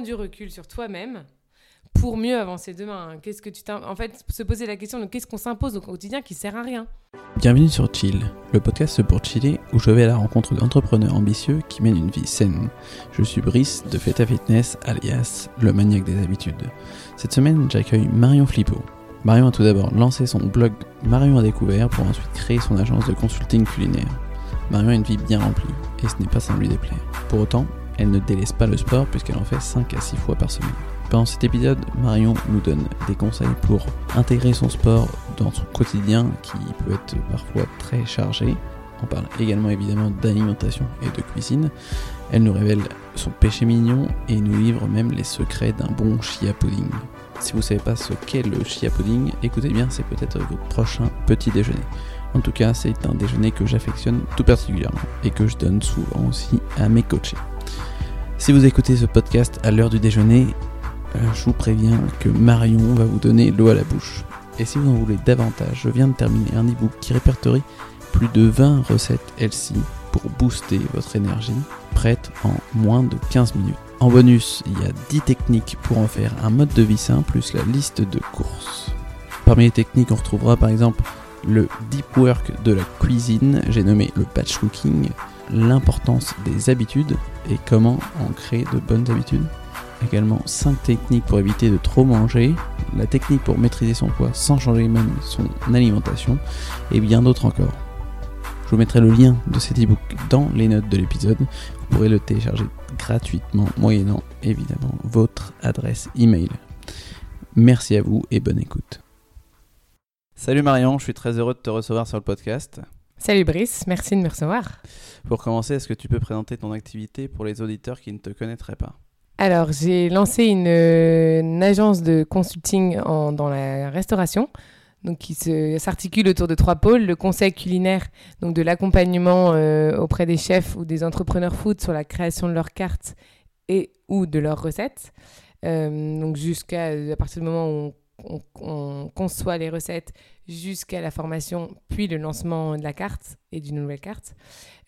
du recul sur toi-même pour mieux avancer demain. Qu'est-ce que tu En fait, se poser la question de qu'est-ce qu'on s'impose au quotidien qui sert à rien. Bienvenue sur Chill, le podcast pour chiller où je vais à la rencontre d'entrepreneurs ambitieux qui mènent une vie saine. Je suis Brice de Feta Fitness, alias le maniaque des habitudes. Cette semaine, j'accueille Marion Flippo. Marion a tout d'abord lancé son blog Marion a découvert pour ensuite créer son agence de consulting culinaire. Marion a une vie bien remplie et ce n'est pas sans lui déplaire. Pour autant, elle ne délaisse pas le sport puisqu'elle en fait 5 à 6 fois par semaine. Pendant cet épisode, Marion nous donne des conseils pour intégrer son sport dans son quotidien qui peut être parfois très chargé. On parle également évidemment d'alimentation et de cuisine. Elle nous révèle son péché mignon et nous livre même les secrets d'un bon chia pudding. Si vous ne savez pas ce qu'est le chia pudding, écoutez bien, c'est peut-être votre prochain petit déjeuner. En tout cas, c'est un déjeuner que j'affectionne tout particulièrement et que je donne souvent aussi à mes coachés. Si vous écoutez ce podcast à l'heure du déjeuner, euh, je vous préviens que Marion va vous donner l'eau à la bouche. Et si vous en voulez davantage, je viens de terminer un ebook qui répertorie plus de 20 recettes LC pour booster votre énergie, prête en moins de 15 minutes. En bonus, il y a 10 techniques pour en faire un mode de vie sain plus la liste de courses. Parmi les techniques, on retrouvera par exemple le deep work de la cuisine, j'ai nommé le batch cooking, l'importance des habitudes et comment en créer de bonnes habitudes. Également 5 techniques pour éviter de trop manger, la technique pour maîtriser son poids sans changer même son alimentation et bien d'autres encore. Je vous mettrai le lien de cet ebook dans les notes de l'épisode. Vous pourrez le télécharger gratuitement moyennant évidemment votre adresse email. Merci à vous et bonne écoute. Salut Marion, je suis très heureux de te recevoir sur le podcast. Salut Brice, merci de me recevoir. Pour commencer, est-ce que tu peux présenter ton activité pour les auditeurs qui ne te connaîtraient pas? Alors, j'ai lancé une, agence de consulting dans la restauration, donc qui s'articule autour de trois pôles le conseil culinaire, donc de l'accompagnement euh, auprès des chefs ou des entrepreneurs food sur la création de leurs cartes et ou de leurs recettes. Euh, donc jusqu'à à partir du moment où on conçoit les recettes jusqu'à la formation, puis le lancement de la carte et d'une nouvelle carte.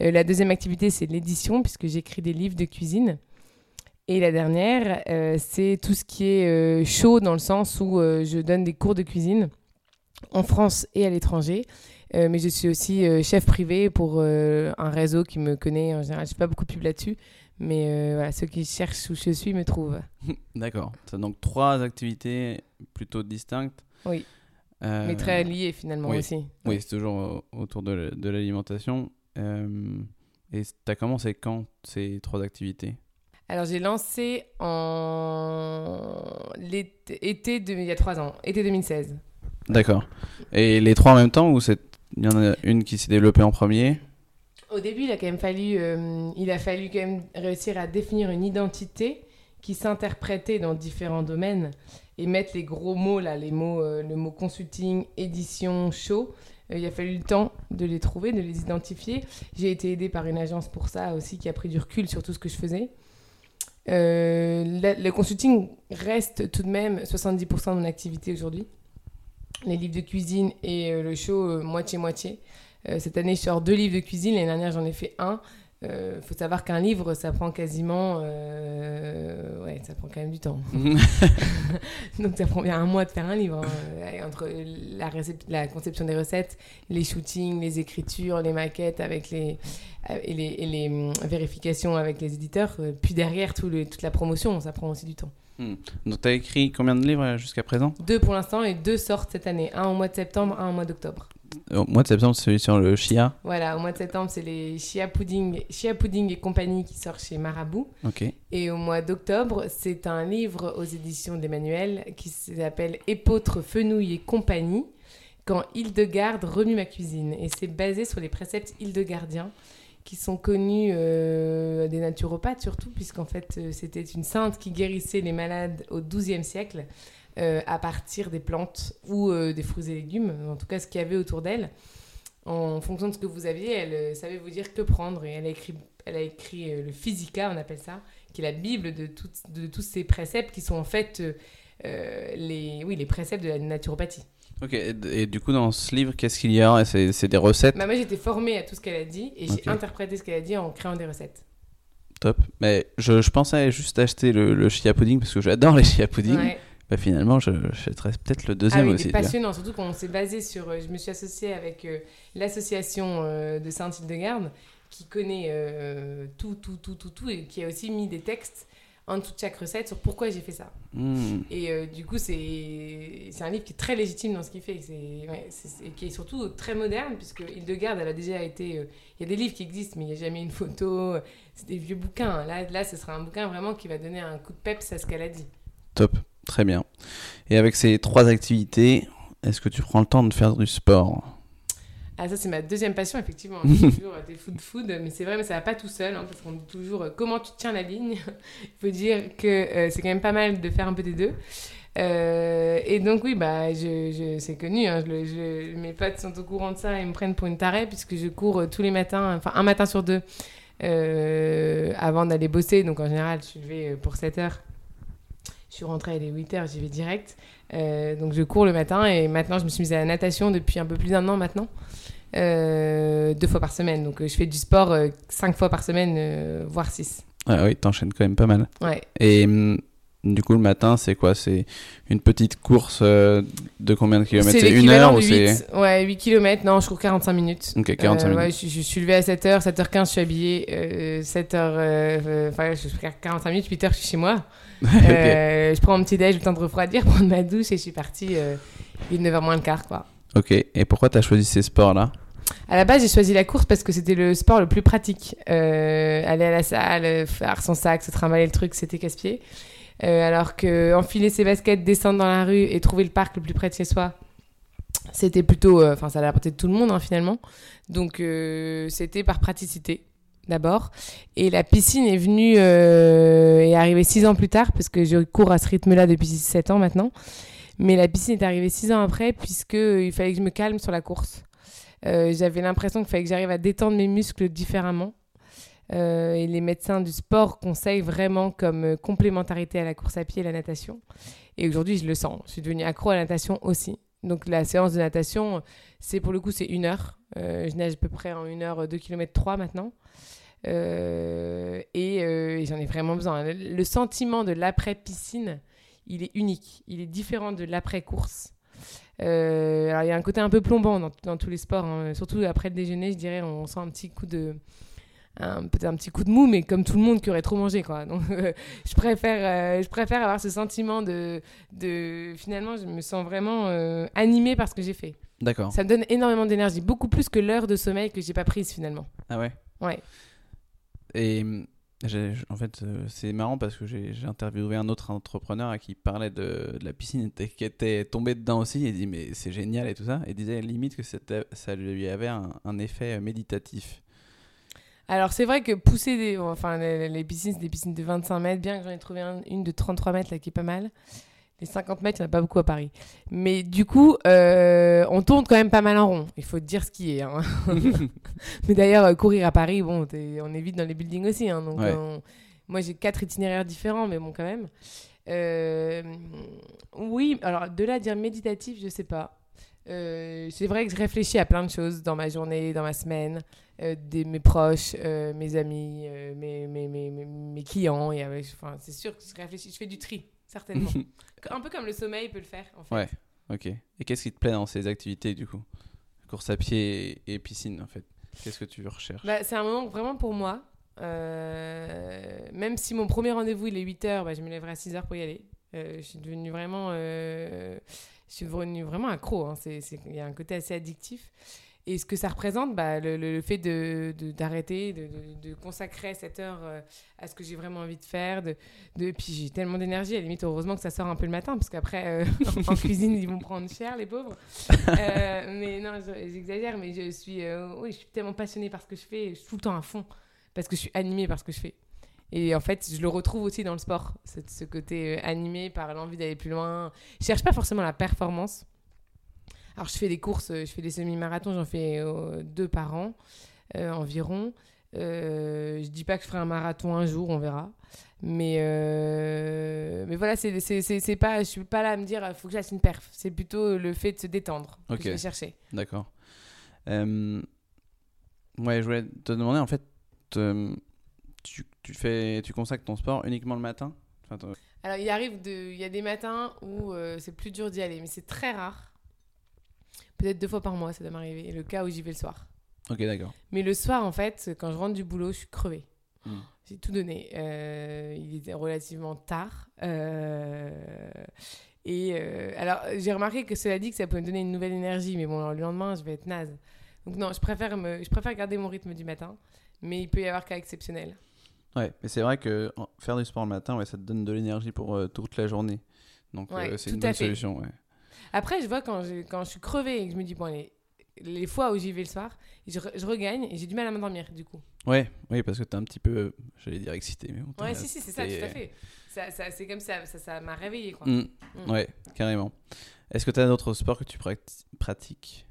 Euh, la deuxième activité, c'est l'édition, puisque j'écris des livres de cuisine. Et la dernière, euh, c'est tout ce qui est euh, chaud, dans le sens où je donne des cours de cuisine en France et à l'étranger. mais je suis aussi chef privé pour un réseau qui me connaît. En général, je fais pas beaucoup de pub là-dessus. Mais voilà, ceux qui cherchent où je suis me trouvent. D'accord. Donc trois activités plutôt distinctes. Oui. Euh, Mais très lié finalement aussi. Oui, c'est toujours autour de, de l'alimentation. Euh, et tu as commencé quand ces trois activités? Alors j'ai lancé en été, il y a trois ans, été 2016. D'accord. Et les trois en même temps ou il y en a une qui s'est développée en premier? Au début, il a quand même fallu, euh, il a fallu quand même réussir à définir une identité qui s'interprétait dans différents domaines et mettre les gros mots là, les mots, euh, le mot consulting, édition, show. Euh, il a fallu le temps de les trouver, de les identifier. J'ai été aidée par une agence pour ça aussi qui a pris du recul sur tout ce que je faisais. Euh, le consulting reste tout de même 70% de mon activité aujourd'hui. Les livres de cuisine et le show, moitié-moitié. cette année, je sors deux livres de cuisine. L'année dernière, j'en ai fait un. Il euh, faut savoir qu'un livre, ça prend quasiment. Euh, ouais, ça prend quand même du temps. Donc, ça prend bien un mois de faire un livre. Hein. entre la, la, conception des recettes, les shootings, les écritures, les maquettes avec les, et les, et les hum, vérifications avec les éditeurs. Euh, puis derrière, tout le, toute la promotion, ça prend aussi du temps. Hmm. Donc, tu as écrit combien de livres jusqu'à présent? Deux pour l'instant et deux sortent cette année. Un au mois de septembre, un au mois d'octobre. Au mois de septembre, c'est celui sur le chia. Voilà, au mois de septembre, c'est les chia pudding, chia pudding et compagnie qui sort chez Marabout. Ok. Et au mois d'octobre, c'est un livre aux éditions d'Emmanuel qui s'appelle Épôtre, Fenouil et compagnie quand Hildegarde remue ma cuisine. Et c'est basé sur les préceptes hildegardiens qui sont connus euh, des naturopathes surtout, puisqu'en fait, euh, c'était une sainte qui guérissait les malades au XIIe siècle. Euh, à partir des plantes ou euh, des fruits et légumes, en tout cas ce qu'il y avait autour d'elle. En fonction de ce que vous aviez, elle euh, savait vous dire que prendre. Et elle a écrit, elle a écrit le Physica, on appelle ça, qui est la Bible de, de tous ces préceptes qui sont en fait les, oui, les préceptes de la naturopathie. Ok, et, du coup, dans ce livre, qu'est-ce qu'il y a? C'est des recettes? Bah, Moi, j'étais formée à tout ce qu'elle a dit et j'ai interprété ce qu'elle a dit en créant des recettes. Top. Mais je, je pensais juste acheter le, le chia pudding parce que j'adore les chia pudding. Ouais. Bah, finalement, je j'achèterais peut-être le Ah deuxième oui, aussi. passionnant, surtout qu'on s'est basé sur. euh, je me suis associée avec euh, l'association euh, de Saint-Hildegarde qui connaît euh, tout, tout, tout, tout, tout et qui a aussi mis des textes en dessous de chaque recette sur pourquoi j'ai fait ça. Hmm. Et du coup, c'est un livre qui est très légitime dans ce qu'il fait. Ouais, et qui est surtout très moderne, puisque Hildegarde, elle a déjà été. Il y a des livres qui existent, mais il n'y a jamais une photo. C'est des vieux bouquins. Là, là, ce sera un bouquin vraiment qui va donner un coup de peps à ce qu'elle a dit. Top. Très bien. Et avec ces trois activités, est-ce que tu prends le temps de faire du sport? Ah, ça, c'est ma deuxième passion, effectivement. Toujours des food food, mais c'est vrai, mais ça va pas tout seul, hein, parce qu'on dit toujours euh, comment tu tiens la ligne? Il faut dire que euh, c'est quand même pas mal de faire un peu des deux. Euh, et donc, oui, bah, je, c'est connu. hein, mes potes sont au courant de ça et me prennent pour une tarée, puisque je cours tous les matins, enfin, un matin sur deux, avant d'aller bosser. Donc, en général, je suis levée pour 7 heures. Je suis rentrée, il est 8 heures, j'y vais direct. Euh, donc, je cours le matin et maintenant, je me suis mise à la natation depuis un peu plus d'un an maintenant. Euh, deux fois par semaine. Donc, euh, je fais du sport cinq fois par semaine, voire six. Ah oui, t'enchaînes quand même pas mal. Ouais. Et hum, du coup, le matin, c'est quoi? C'est une petite course euh, de combien de kilomètres? C'est une heure ou c'est 8, ouais, 8 km. Non, je cours 45 minutes. Ok, 45 Euh, minutes. ouais, je, je suis levée à 7h, 7h15, je suis habillée. Euh, 7h, euh, enfin, je fais 45 minutes, 8h, je suis chez moi. Je prends mon petit déj, le temps de refroidir, prendre ma douche et je suis partie. Il est 9h moins le quart, quoi. Ok. Et pourquoi t'as choisi ces sports-là? À la base, j'ai choisi la course parce que c'était le sport le plus pratique. Aller à la salle, faire son sac, se trimballer le truc, c'était casse-pied. Euh, alors que enfiler ses baskets, descendre dans la rue et trouver le parc le plus près de chez soi, c'était plutôt, euh, enfin, ça allait à la portée de tout le monde hein, finalement. Donc, euh, c'était par praticité d'abord. Et la piscine est venue euh, est arrivée six ans plus tard parce que je cours à ce rythme-là depuis 7 ans maintenant. Mais la piscine est arrivée six ans après puisque euh, il fallait que je me calme sur la course. J'avais l'impression qu'il fallait que j'arrive à détendre mes muscles différemment. Euh, et les médecins du sport conseillent vraiment comme euh, complémentarité à la course à pied et la natation. Et aujourd'hui, je le sens. Je suis devenue accro à la natation aussi. Donc la séance de natation, c'est pour le coup, c'est une heure. Euh, je nage à peu près en une heure, 2 km 3 maintenant. Et j'en ai vraiment besoin. Le, sentiment de l'après-piscine, il est unique. Il est différent de l'après-course. Il y a un côté un peu plombant dans, dans tous les sports, hein. surtout après le déjeuner, je dirais, on sent un petit coup de, un- peut-être un petit coup de mou, mais comme tout le monde qui aurait trop mangé, quoi. Donc euh, je préfère, euh, je préfère avoir ce sentiment de, de, finalement, je me sens vraiment euh, animée par ce que j'ai fait. D'accord. Ça me donne énormément d'énergie, beaucoup plus que l'heure de sommeil que j'ai pas prise finalement. Ah ouais? Ouais. Et j'ai- en fait, euh, c'est marrant parce que j'ai interviewé un autre entrepreneur à qui parlait de, de la piscine et qui était tombé dedans aussi. Il dit mais c'est génial et tout ça. Et il disait limite que ça lui avait un, un effet méditatif. Alors c'est vrai que pousser des, enfin les, les piscines, c'est des piscines de 25 mètres, bien que j'en ai trouvé un- une de 33 mètres là qui est pas mal. Les 50 mètres, il n'y en a pas beaucoup à Paris. Mais du coup, euh, on tourne quand même pas mal en rond. Il faut dire ce qui est. hein. Mais d'ailleurs, euh, courir à Paris, bon, on est vite dans les buildings aussi. hein, donc, Ouais. on- moi, j'ai quatre itinéraires différents, mais bon, quand même. Euh, oui, alors de là à dire méditatif, je sais pas. Euh, c'est vrai que je réfléchis à plein de choses dans ma journée, dans ma semaine, euh, des, mes proches, euh, mes amis, mes, mes, mes, mes, clients. Et enfin, c'est sûr que je réfléchis, je fais du tri, certainement. Un peu comme le sommeil peut le faire, en fait. Ouais. Ok. Et qu'est-ce qui te plaît dans ces activités du coup? Course à pied et, et piscine en fait. Qu'est-ce que tu recherches? Bah, c'est un moment vraiment pour moi. Même si mon premier rendez-vous il est 8h, bah, je me lèverai à 6h pour y aller. Je suis devenue vraiment, je suis vraiment accro. hein. Il y a un côté assez addictif. Et ce que ça représente, bah, le, le- fait de, d'arrêter, de, de- consacrer cette heure euh, à ce que j'ai vraiment envie de faire. De, de, puis j'ai tellement d'énergie, à la limite, heureusement que ça sort un peu le matin, parce qu'après, euh, en cuisine, ils vont prendre cher, les pauvres. Euh, mais non, je- j'exagère, mais je suis, oui, je suis tellement passionnée par ce que je fais, je suis tout le temps à fond, parce que je suis animée par ce que je fais. Et en fait, je le retrouve aussi dans le sport, ce, ce côté euh, animé par l'envie d'aller plus loin. Je cherche pas forcément la performance. Alors, je fais des courses, euh, je fais des semi-marathons, j'en fais euh, deux par an euh, environ. Euh, je dis pas que je ferai un marathon un jour, on verra. Mais, mais voilà, c'est, c'est, c'est, pas, je suis pas là à me dire il faut que j'aille une perf. C'est plutôt le fait de se détendre que Ok. je vais chercher. D'accord. Ouais, je voulais te demander en fait, tu, tu fais, tu consacres ton sport uniquement le matin Enfin, Alors, il arrive de. Il y a des matins où euh, c'est plus dur d'y aller, mais c'est très rare. Peut-être deux fois par mois, ça doit m'arriver. Le cas où j'y vais le soir. Ok, d'accord. Mais le soir, en fait, quand je rentre du boulot, je suis crevée. Mm. J'ai tout donné. Euh, il était relativement tard. Euh, et euh, alors, j'ai remarqué que cela dit que ça peut me donner une nouvelle énergie, mais bon, le lendemain, je vais être naze. Donc non, je préfère, me, je préfère garder mon rythme du matin, mais il peut y avoir cas exceptionnel. Ouais, mais c'est vrai que faire du sport le matin, ouais, ça te donne de l'énergie pour euh, toute la journée. Donc Ouais, euh, c'est une bonne fait. solution. Ouais. Après, je vois quand je, quand je suis crevée et que je me dis, bon, allez, les fois où j'y vais le soir, je, re- je regagne et j'ai du mal à m'endormir, du coup. ouais, oui, parce que t'es un petit peu, euh, j'allais dire excité, mais bon, Ouais, t'as- si, si, c'est ça, tout à fait. Ça, ça, c'est comme ça, ça ça m'a réveillée, quoi. Mm, Mm. Ouais, carrément. Est-ce que tu as d'autres sports que tu prati- pratiques?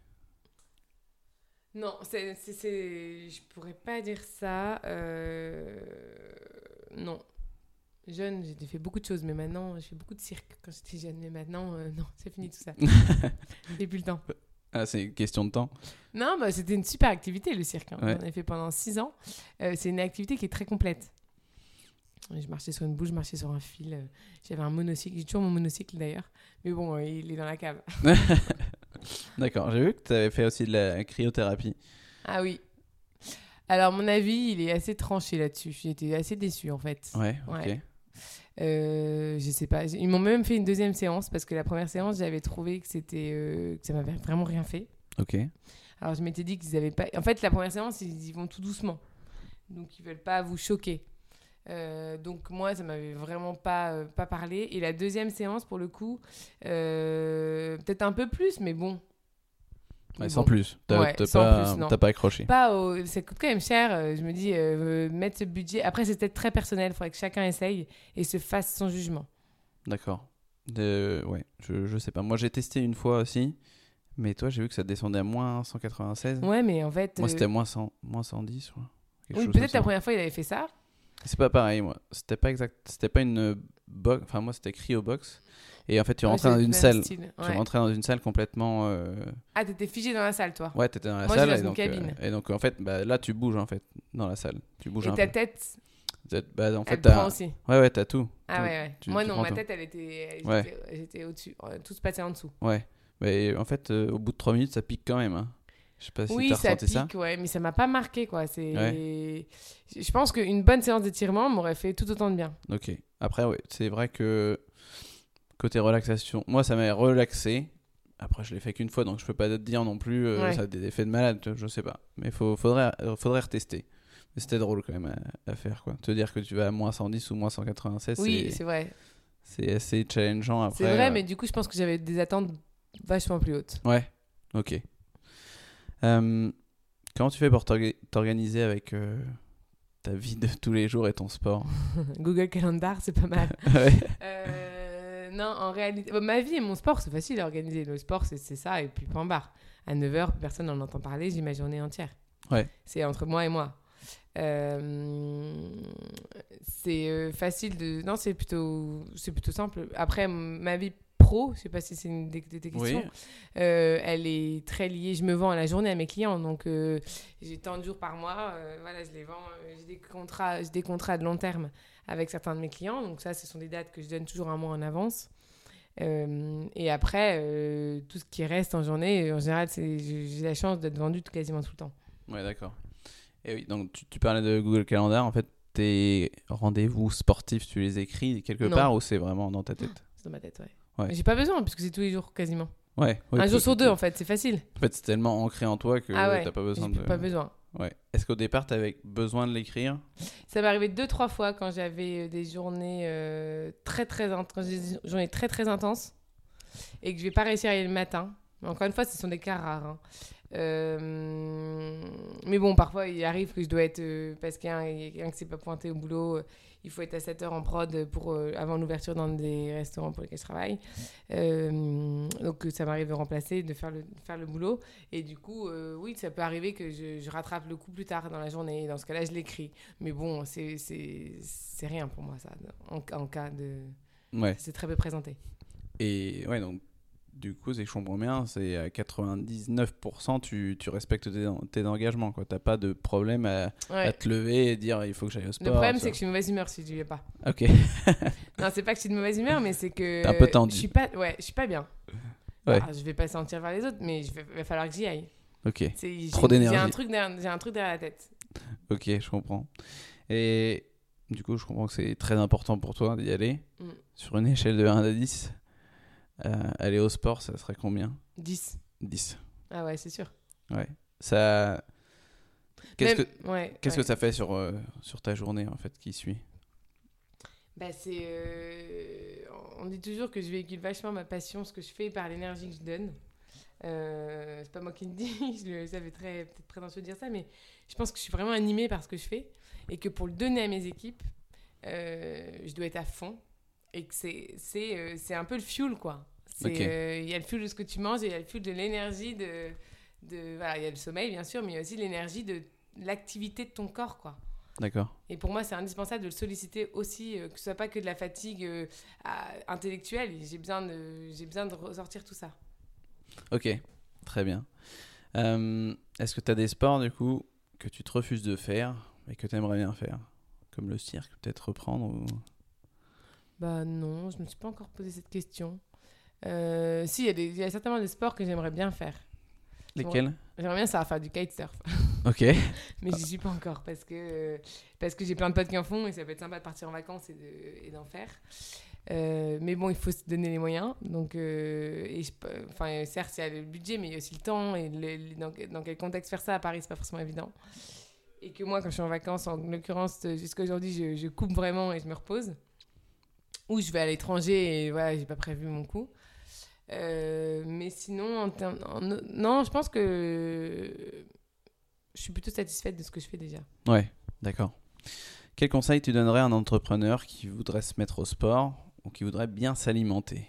Non, c'est, c'est, c'est- je pourrais pas dire ça. euh, Non. Jeune, j'ai fait beaucoup de choses, mais maintenant, je fais beaucoup de cirque quand j'étais jeune. Mais maintenant, euh, non, c'est fini tout ça. j'ai plus le temps. Ah, c'est une question de temps. Non, bah, c'était une super activité, le cirque. hein. Ouais. J'en ai fait pendant six ans. Euh, c'est une activité qui est très complète. Je marchais sur une boule, je marchais sur un fil. J'avais un monocycle. J'ai toujours mon monocycle d'ailleurs. Mais bon, il est dans la cave. D'accord, j'ai vu que tu avais fait aussi de la cryothérapie. Ah oui. Alors, mon avis, il est assez tranché là-dessus. J'étais assez déçue, en fait. Ouais, ok. Ouais. Euh, je sais pas. Ils m'ont même fait une deuxième séance parce que la première séance, j'avais trouvé que c'était euh, que ça m'avait vraiment rien fait. Ok. Alors je m'étais dit qu'ils avaient pas. En fait, la première séance, ils y vont tout doucement, donc ils veulent pas vous choquer. Euh, donc moi, ça m'avait vraiment pas euh, pas parlé. Et la deuxième séance, pour le coup, euh, peut-être un peu plus, mais bon. Ouais, sans plus. T'as Ouais, pas, plus, pas accroché. Pas au- ça coûte quand même cher. Je me dis, mettre ce budget. Après, c'est peut-être très personnel. Il faudrait que chacun essaye et se fasse son jugement. D'accord. Ouais, je, je sais pas. Moi, j'ai testé une fois aussi. Mais toi, j'ai vu que ça descendait à moins 196. Ouais, mais en fait. Moi, c'était moins, 100, moins 110, je crois. Quelque Oui, chose peut-être la première fois, il avait fait ça. C'est pas pareil, moi. C'était pas exact. C'était pas une box. Enfin, moi, c'était cryobox. Et en fait, tu Ouais, rentrais c'est dans une salle. style, Tu ouais. rentrais dans une salle complètement. euh, Ah, t'étais figé dans la salle, toi. Ouais, t'étais dans la Moi, salle. j'étais et dans donc, euh, et donc, en fait, bah, là, tu bouges, en fait, dans la salle. Tu bouges Et un ta peu. tête, Bah, en fait, t'as. aussi. Ouais, ouais, t'as tout. Ah tout. ouais, ouais. tu- Moi, tu non, ma tout. tête, elle était. J'étais Ouais. j'étais au-dessus. Euh, Tout se passait en dessous. Ouais. Mais en fait, euh, au bout de 3 minutes, ça pique quand même. Hein. Je sais pas si oui, ça pique, ça. ouais, mais ça m'a pas marqué, quoi. C'est. Je je pense qu'une bonne séance d'étirement m'aurait fait tout autant de bien. Ok. Après, ouais, c'est vrai que côté relaxation, moi, ça m'a relaxé. Après, je l'ai fait qu'une fois, donc je peux pas te dire non plus. euh, Ouais. Ça a des effets de malade, je sais pas. Mais faut, faudrait, euh, faudrait retester. Mais c'était drôle quand même à, à faire, quoi. Te dire que tu vas à moins 110 ou moins 196, Oui, c'est- c'est vrai. c'est assez challengeant après. C'est vrai, euh, mais du coup, je pense que j'avais des attentes vachement plus hautes. Ouais, ok. Euh, comment tu fais pour t'orga- t'organiser avec euh, ta vie de tous les jours et ton sport? Google Calendar, c'est pas mal. Ouais. Euh, non, en réalité, bon, ma vie et mon sport, c'est facile à organiser. Le sport, c'est ça, et puis point barre. À 9h, personne n'en entend parler, j'ai ma journée entière. Ouais. C'est entre moi et moi. Euh, c'est facile de. Non, c'est plutôt, c'est plutôt simple. Après, ma vie pro, je sais pas si c'est une des, des- questions, Oui. euh, elle est très liée. Je me vends à la journée à mes clients, donc euh, j'ai tant de jours par mois. euh, voilà, je les vends. j'ai des contrats, j'ai des contrats de long terme avec certains de mes clients. Donc ça, ce sont des dates que je donne toujours un mois en avance. Et après, tout ce qui reste en journée, en général, j'ai la chance d'être vendu quasiment tout le temps. Ouais, d'accord. Et oui, donc tu, tu parlais de Google Calendar. En fait, tes rendez-vous sportifs, tu les écris quelque Non. part ou c'est vraiment dans ta tête? C'est dans ma tête, ouais. Ouais. J'ai pas besoin, puisque c'est tous les jours quasiment. Ouais. ouais, un jour sur deux, en fait, c'est facile. En fait, c'est tellement ancré en toi que ah ouais, t'as pas besoin j'ai de. pas besoin. Ouais. Est-ce qu'au départ, t'avais besoin de l'écrire? Ça m'est arrivé deux, trois fois quand j'avais euh, des journées euh, très, très, int- quand j'ai des journées très, très intenses et que je vais pas réussir à y aller le matin. Mais encore une fois, ce sont des cas rares. hein. Euh, mais bon, parfois, il arrive que je dois être. euh, parce qu'il y a quelqu'un qui s'est pas pointé au boulot, euh, il faut être à 7 heures en prod pour, avant l'ouverture dans des restaurants pour lesquels je travaille. Donc, ça m'arrive de remplacer, de faire le, de faire le boulot. Et du coup, oui, ça peut arriver que je, je rattrape le coup plus tard dans la journée. Dans ce cas-là, je l'écris. Mais bon, c'est rien pour moi, ça, en, en cas de. Ouais. C'est très peu présenté. Et ouais, donc du coup, c'est que je comprends bien, c'est à 99%, tu, tu respectes tes, tes engagements. Tu n'as pas de problème à, Ouais. à te lever et dire il faut que j'aille au sport. Le problème, c'est que je suis de mauvaise humeur si je n'y vais pas. Ok, Non, c'est pas que je suis de mauvaise humeur, mais c'est que. T'es un peu tendu. Je suis pas, ouais, je suis pas bien. Ouais. Alors, je vais pas sentir vers les autres, mais il va falloir que j'y aille. ok, Trop d'énergie. J'ai un, truc derrière- j'ai un truc derrière la tête. ok, je comprends. Et du coup, je comprends que c'est très important pour toi d'y aller. Mm. Sur une échelle de 1 à 10, euh, aller au sport, ça serait combien? 10. 10. Ah ouais, c'est sûr. Ouais. Ça. Qu'est-ce que, ouais, qu'est-ce ouais. que ça fait sur, euh, sur ta journée, en fait, qui suit? Bah, c'est. euh, On dit toujours que je véhicule vachement ma passion, ce que je fais par l'énergie que je donne. Euh, c'est pas moi qui le dis, je le savais très peut-être prétentieux de dire ça, mais je pense que je suis vraiment animée par ce que je fais et que pour le donner à mes équipes, euh, je dois être à fond et que c'est c'est euh, c'est un peu le fuel quoi. Euh, Il y a le fuel de ce que tu manges et il y a le fuel de l'énergie de, de voilà il y a le sommeil bien sûr, mais il y a aussi l'énergie de l'activité de ton corps quoi. D'accord. Et pour moi, c'est indispensable de le solliciter aussi, euh, que ce soit pas que de la fatigue euh, à- intellectuelle. J'ai besoin, de, j'ai besoin de ressortir tout ça. Ok, très bien. Est-ce que tu as des sports, du coup, que tu te refuses de faire, mais que tu aimerais bien faire? Comme le cirque, peut-être reprendre ou... Bah non, je me suis pas encore posé cette question. Euh, si, il y, a des- il y a certainement des sports que j'aimerais bien faire. Lesquels? J'aimerais bien savoir faire du kitesurf, Ok, mais j'y suis pas encore parce que, parce que j'ai plein de potes qui en font et ça peut être sympa de partir en vacances et de- et d'en faire. Euh, mais bon, il faut se donner les moyens. Donc, euh, et je peux- enfin, certes, il y a le budget, mais il y a aussi le temps et le- le- dans, dans quel contexte faire ça à Paris, c'est pas forcément évident. Et que moi, quand je suis en vacances, en l'occurrence, jusqu'à aujourd'hui, je, je coupe vraiment et je me repose. Ou je vais à l'étranger et voilà, j'ai pas prévu mon coup. Euh, mais sinon, en non, je pense que je suis plutôt satisfaite de ce que je fais déjà. ouais, d'accord. Quel conseil tu donnerais à un entrepreneur qui voudrait se mettre au sport ou qui voudrait bien s'alimenter?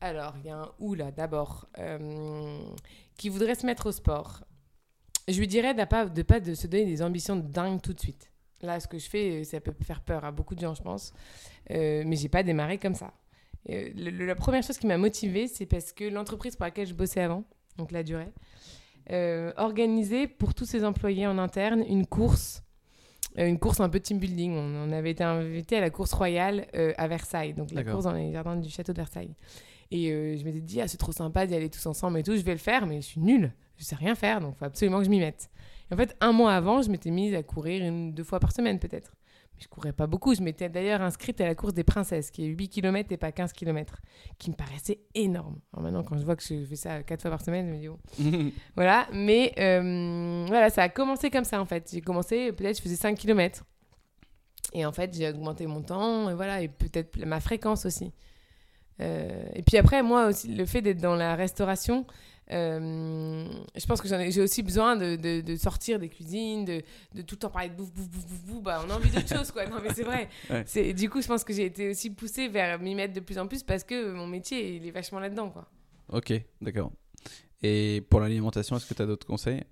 Alors, il y a un ou là, d'abord, euh, qui voudrait se mettre au sport? Je lui dirais de pas, de pas de se donner des ambitions de dingue tout de suite. Là, ce que je fais, ça peut faire peur à beaucoup de gens, je pense. Euh, mais j'ai pas démarré comme ça. Euh, le- la première chose qui m'a motivée, c'est parce que l'entreprise pour laquelle je bossais avant, donc la durée, euh, organisait pour tous ses employés en interne une course, euh, une course un peu team building. On, on avait été invité à la course royale euh, à Versailles, donc la course dans les jardins du château de Versailles. Et euh, je m'étais dit, ah, c'est trop sympa d'y aller tous ensemble et tout, je vais le faire, mais je suis nulle, je sais rien faire, donc il faut absolument que je m'y mette. Et en fait, un mois avant, je m'étais mise à courir une, deux fois par semaine peut-être. Mais je courais pas beaucoup, je m'étais d'ailleurs inscrite à la course des princesses, qui est 8 km et pas 15 km, qui me paraissait énorme. Alors maintenant, quand je vois que je fais ça quatre fois par semaine, je me dis, oh, voilà, mais euh, voilà, ça a commencé comme ça en fait. J'ai commencé, peut-être je faisais 5 km. Et en fait, j'ai augmenté mon temps, et voilà, et peut-être ma fréquence aussi. Euh, et puis après, moi aussi, le fait d'être dans la restauration, euh, je pense que j'en ai- j'ai aussi besoin de, de- de sortir des cuisines, de, de tout le temps parler de bouffe, bouffe, bouffe, bouffe, bouffe. Bah, on a envie d'autre chose, quoi. Non, mais c'est vrai. Ouais. C'est- Du coup, je pense que j'ai été aussi poussée vers m'y mettre de plus en plus parce que mon métier, il est vachement là-dedans, quoi. Ok, d'accord. Et pour l'alimentation, est-ce que tu as d'autres conseils?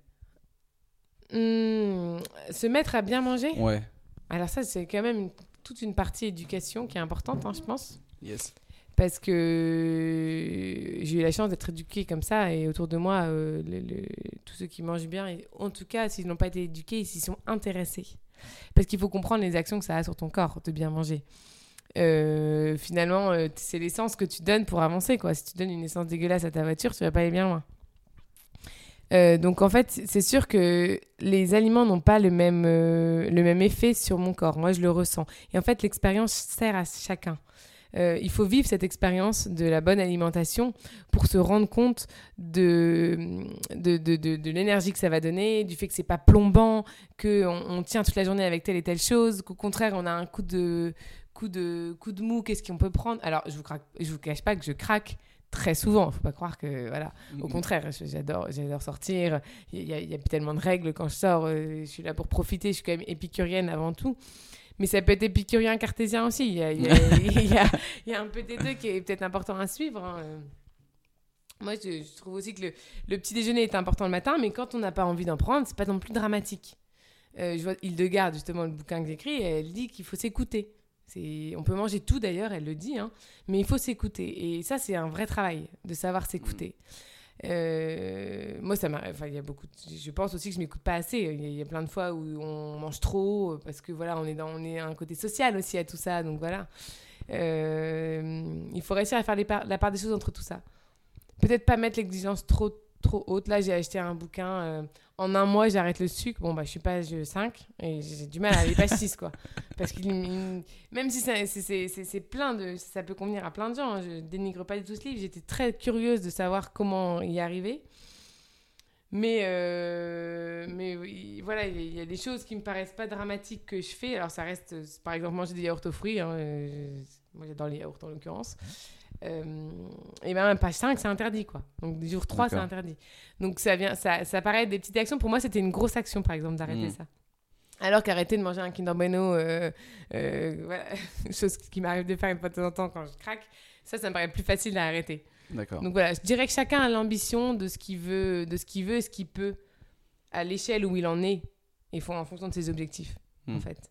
Hum, se mettre à bien manger? Ouais. Alors ça, c'est quand même une- toute une partie éducation qui est importante, hein, je pense. Yes. Parce que j'ai eu la chance d'être éduquée comme ça et autour de moi, euh, tous ceux qui mangent bien, en tout cas, s'ils n'ont pas été éduqués, ils s'y sont intéressés. Parce qu'il faut comprendre les actions que ça a sur ton corps de bien manger. Euh, finalement, euh, c'est l'essence que tu donnes pour avancer. Quoi. Si tu donnes une essence dégueulasse à ta voiture, tu vas pas aller bien loin. Donc en fait, c'est sûr que les aliments n'ont pas le même, le même effet sur mon corps. Moi, je le ressens. Et en fait, l'expérience sert à chacun. Euh, il faut vivre cette expérience de la bonne alimentation pour se rendre compte de, de, de, de- de l'énergie que ça va donner, du fait que c'est pas plombant, qu'on on tient toute la journée avec telle et telle chose, qu'au contraire, on a un coup de, coup de, coup de mou, qu'est-ce qu'on peut prendre? Alors, je vous, craque, je vous cache pas que je craque très souvent. faut pas croire que. Voilà. Au contraire, j'adore, j'adore sortir. Il y, y a tellement de règles quand je sors. euh, je suis là pour profiter. Je suis quand même épicurienne avant tout. Mais ça peut être épicurien cartésien aussi. Il y a, il y a- il y a- il y a un peu des deux qui est peut-être important à suivre. hein. Euh, Moi, je, je trouve aussi que le, le petit déjeuner est important le matin, mais quand on n'a pas envie d'en prendre, c'est pas non plus dramatique. Euh, je vois Hildegarde, justement, le bouquin que j'écris, elle dit qu'il faut s'écouter. On peut manger tout d'ailleurs, elle le dit, hein, mais il faut s'écouter. Et ça, c'est un vrai travail de savoir s'écouter. Euh, moi, ça m'arrive. Enfin, il y a beaucoup. je pense aussi que je m'écoute pas assez. Il y, a- plein de fois où on mange trop parce que voilà, on est dans, on est un côté social aussi à tout ça. Donc voilà, Euh, il faut réussir à faire la part des choses entre tout ça. Peut-être pas mettre l'exigence trop trop haute. Là, j'ai acheté un bouquin. euh, en un mois, j'arrête le sucre. Bon, bah, je suis page 5 et j'ai du mal à aller page 6, quoi. Parce il- même si c'est- plein de. Ça peut convenir à plein de gens. hein, Je dénigre pas du tout ce livre. J'étais très curieuse de savoir comment y arriver. Mais, euh, mais oui, voilà, il y a- des choses qui me paraissent pas dramatiques que je fais. Alors, ça reste, par exemple, manger des yaourts aux fruits. hein, euh, moi, j'adore les yaourts en l'occurrence. Euh, et ben, page 5, c'est interdit, quoi. Donc, jour 3, c'est interdit. Donc, ça, vient, ça, ça paraît être des petites actions. Pour moi, c'était une grosse action, par exemple, d'arrêter Mm. ça. Alors qu'arrêter de manger un Kinder Bueno, euh, euh, voilà, chose qui m'arrive de faire une fois de temps en temps quand je craque, ça, ça me paraît plus facile à arrêter. D'accord. Donc voilà, je dirais que chacun a l'ambition de ce qu'il veut, de ce qu'il veut et ce qu'il peut à l'échelle où il en est. Il faut en fonction de ses objectifs, en Hmm. fait.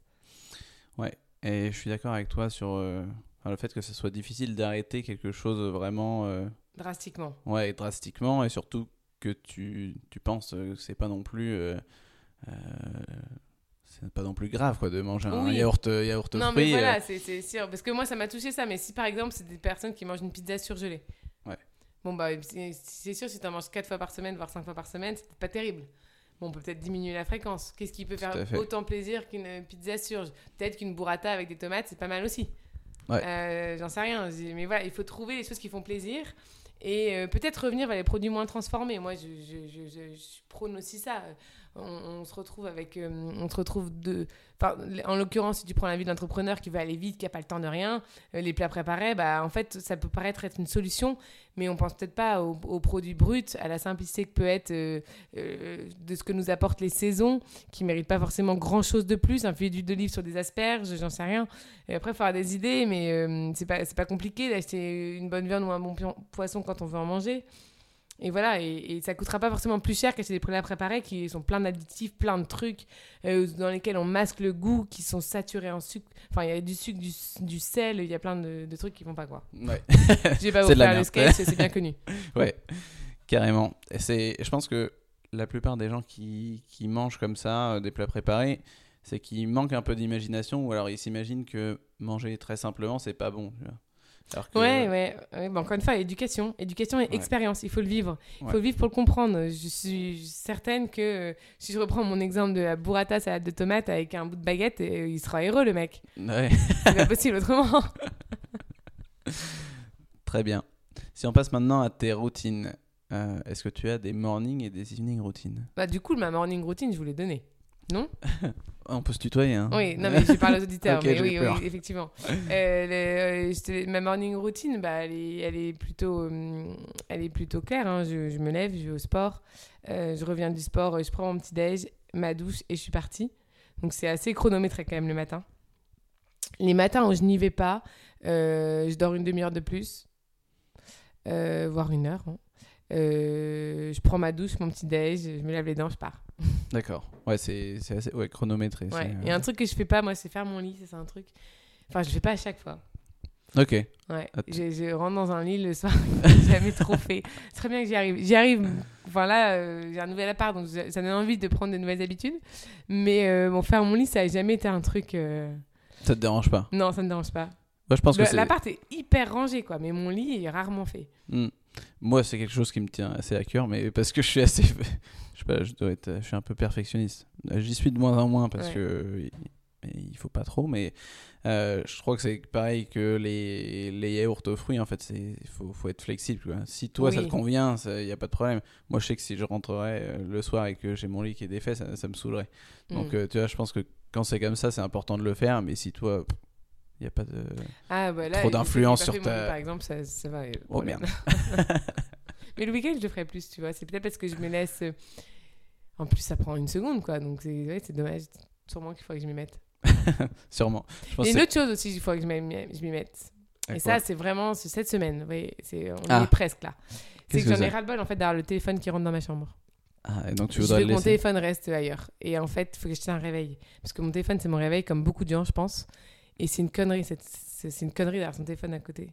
Et je suis d'accord avec toi sur euh, enfin, le fait que ce soit difficile d'arrêter quelque chose vraiment euh, Drastiquement. ouais, drastiquement et surtout que tu, tu penses que c'est pas non plus euh, euh, c'est pas non plus grave quoi de manger un Oui. yaourt euh, yaourt Non, mais fruits, voilà, euh, c'est sûr. Parce que moi, ça m'a touché ça. Mais si par exemple, c'est des personnes qui mangent une pizza surgelée. Ouais. Bon, bah, c'est sûr, si tu en manges 4 fois par semaine, voire 5 fois par semaine, c'est pas terrible. Bon, on peut peut-être diminuer la fréquence. Qu'est-ce qui peut Tout faire autant plaisir qu'une pizza surge? Peut-être qu'une burrata avec des tomates, c'est pas mal aussi. Euh, J'en sais rien. Mais voilà, il faut trouver les choses qui font plaisir. Et euh, peut-être revenir vers les produits moins transformés. Moi, je, je, je, je- prône aussi ça. On, se retrouve avec. euh, on se retrouve de. En l'occurrence, si tu prends la vie d'entrepreneur qui veut aller vite, qui n'a pas le temps de rien, les plats préparés, bah, en fait, ça peut paraître être une solution, mais on pense peut-être pas aux, aux produits bruts, à la simplicité que peut être euh, euh, de ce que nous apportent les saisons, qui méritent pas forcément grand-chose de plus. Un filet d'olive sur des asperges, j'en sais rien. Et après, il faut avoir des idées, mais euh, c'est pas, pas compliqué d'acheter une bonne viande ou un bon poisson quand on veut en manger. Et voilà, et, et ça coûtera pas forcément plus cher qu'acheter des plats préparés qui sont plein d'additifs, plein de trucs euh, dans lesquels on masque le goût, qui sont saturés en sucre. Enfin, il y a du sucre, du, du sel, il y a plein de, de trucs qui vont pas quoi. ouais. Pas vous faire le sketch, c'est bien connu. Ouais, carrément. C'est, je pense que la plupart des gens qui, qui mangent comme ça euh, des plats préparés, c'est qu'ils manquent un peu d'imagination ou alors ils s'imaginent que manger très simplement, c'est pas bon. tu vois. Alors que, Ouais, ouais. ouais. Bah, encore une fois, éducation. Éducation et Ouais. expérience. Il faut le vivre. Il Ouais. faut le vivre pour le comprendre. Je suis certaine que euh, si je reprends mon exemple de la burrata salade de tomate avec un bout de baguette, euh, il sera heureux, le mec. Ouais, C'est pas possible autrement. très bien. Si on passe maintenant à tes routines, euh, est-ce que tu as des morning et des evening routines? Bah, du coup, ma morning routine, je vous l'ai donnée. Non On peut se tutoyer, hein Oui, non, mais je parle aux auditeurs. Mais oui, oui, effectivement. Euh, le- euh, ma morning routine, bah, elle, est, elle, est plutôt, hum, elle est plutôt claire. hein. Je, je me lève, je vais au sport. Euh, je reviens du sport, euh, je prends mon petit déj, ma douche et je suis partie. Donc c'est assez chronométré quand même le matin. Les matins où je n'y vais pas, euh, je dors une demi-heure de plus, euh, voire une heure. hein. Euh, je prends ma douche, mon petit déj, je me lave les dents, je pars. D'accord. Ouais, c'est, assez ouais, chronométré. Ouais. Et euh, un truc que je fais pas, moi, c'est faire mon lit, c'est un truc. Enfin, je le fais pas à chaque fois. Ok. Ouais. Je, je rentre dans un lit le soir, jamais trop fait. C'est très bien que j'y arrive. J'y arrive. Enfin là, euh, j'ai un nouvel appart, donc ça donne envie de prendre de nouvelles habitudes. Mais euh, bon, faire mon lit, ça a jamais été un truc. euh, Ça te dérange pas? Non, ça me dérange pas. Moi, je pense que Le- c'est... L'appart est hyper rangé, quoi. Mais mon lit est rarement fait. Hmm. Moi, c'est quelque chose qui me tient assez à cœur, mais parce que je suis assez. je sais pas, je dois être. Je suis un peu perfectionniste. Euh, J'y suis de moins en moins parce Ouais. que. il- Il faut pas trop, mais euh, je crois que c'est pareil que les, les yaourts aux fruits. En fait, il faut, faut être flexible. quoi. Si toi ça te convient, il n'y a pas de problème. Moi, je sais que si je rentrerais euh, le soir et que j'ai mon lit qui est défait, ça, ça me saoulerait. Donc, Mm. euh, tu vois, je pense que quand c'est comme ça, c'est important de le faire, mais si toi, il n'y a pas de. Ah, bah là, Trop d'influence sur mon ta- lit, Par exemple, ça, ça va. euh, Oh merde. Mais le week-end, je le ferai plus, tu vois. C'est peut-être parce que je me laisse. euh, En plus, ça prend une seconde, quoi. Donc, c'est ouais, dommage. Sûrement qu'il faudrait que je m'y mette. Sûrement. Je Et une autre chose aussi, il faudrait que je m'y mette. Et ça, c'est vraiment cette semaine. Vous voyez, on Ah. est presque là. C'est que que j'en ai ras-le-bol en fait d'avoir le téléphone qui rentre dans ma chambre. Ah, et donc tu je veux que mon téléphone reste ailleurs. Et en fait, il faut que je tienne un réveil. Parce que mon téléphone, c'est mon réveil, comme beaucoup de gens, je pense. Et c'est une connerie, c'est une connerie d'avoir son téléphone à côté.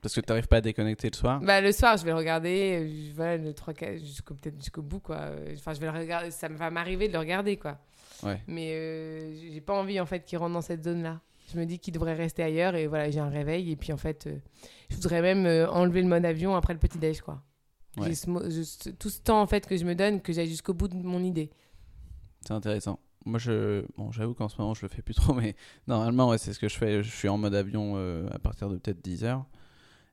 Parce que t'arrives pas à déconnecter le soir. Bah, le soir, je vais le regarder, voilà, le 3, 4, jusqu'au, peut-être jusqu'au bout, quoi. Enfin, je vais le regarder, ça va m'arriver de le regarder, quoi. Ouais. Mais euh, j'ai pas envie, en fait, qu'il rentre dans cette zone-là. Je me dis qu'il devrait rester ailleurs, et voilà, j'ai un réveil, et puis, en fait, euh, je voudrais même euh, enlever le mode avion après le petit-déj, quoi. Ouais. Ce je- tout ce temps, en fait, que je me donne, que j'aille jusqu'au bout de mon idée. C'est intéressant. Moi, je, bon, j'avoue qu'en ce moment, je le fais plus trop, mais normalement, ouais, c'est ce que je fais. Je suis en mode avion euh, à partir de peut-être 10 heures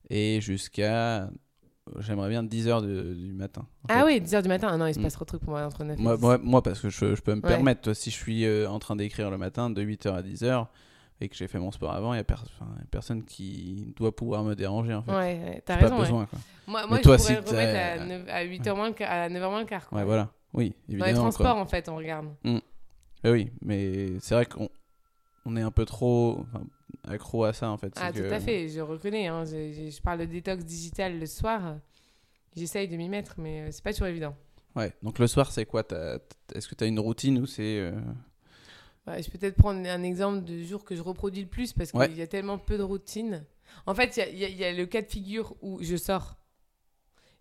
et jusqu'à, j'aimerais bien 10 heures de- du matin. Ah fait. oui, 10h du matin, ah non, il se Mm. passe trop de trucs pour moi entre 9 et Moi, 10. moi, moi, parce que je, je peux me Ouais. permettre, toi, si je suis euh, en train d'écrire le matin de 8h à 10h et que j'ai fait mon sport avant, il n'y a, per- a personne qui doit pouvoir me déranger, en fait. Ouais, ouais, t'as raison. pas ouais. besoin, quoi. Moi, moi toi, je pourrais si le remettre à, 9 à 8h moins le quart- à 9h moins le quart. quoi. Ouais, voilà. Oui, Dans les évidemment. quoi. transports, en fait, on regarde. Eh oui, mais c'est vrai qu'on on est un peu trop enfin, accro à ça, en fait. Ah, que- tout à fait, je reconnais. hein, je, je- je parle de détox digital le soir. J'essaye de m'y mettre, mais euh, c'est pas toujours évident. Ouais, donc le soir, c'est quoi Est-ce que tu as une routine ou c'est. euh, Ouais, je peux peut-être prendre un exemple de jour que je reproduis le plus parce qu'il Ouais. y a tellement peu de routine. En fait, il y y a le cas de figure où je sors.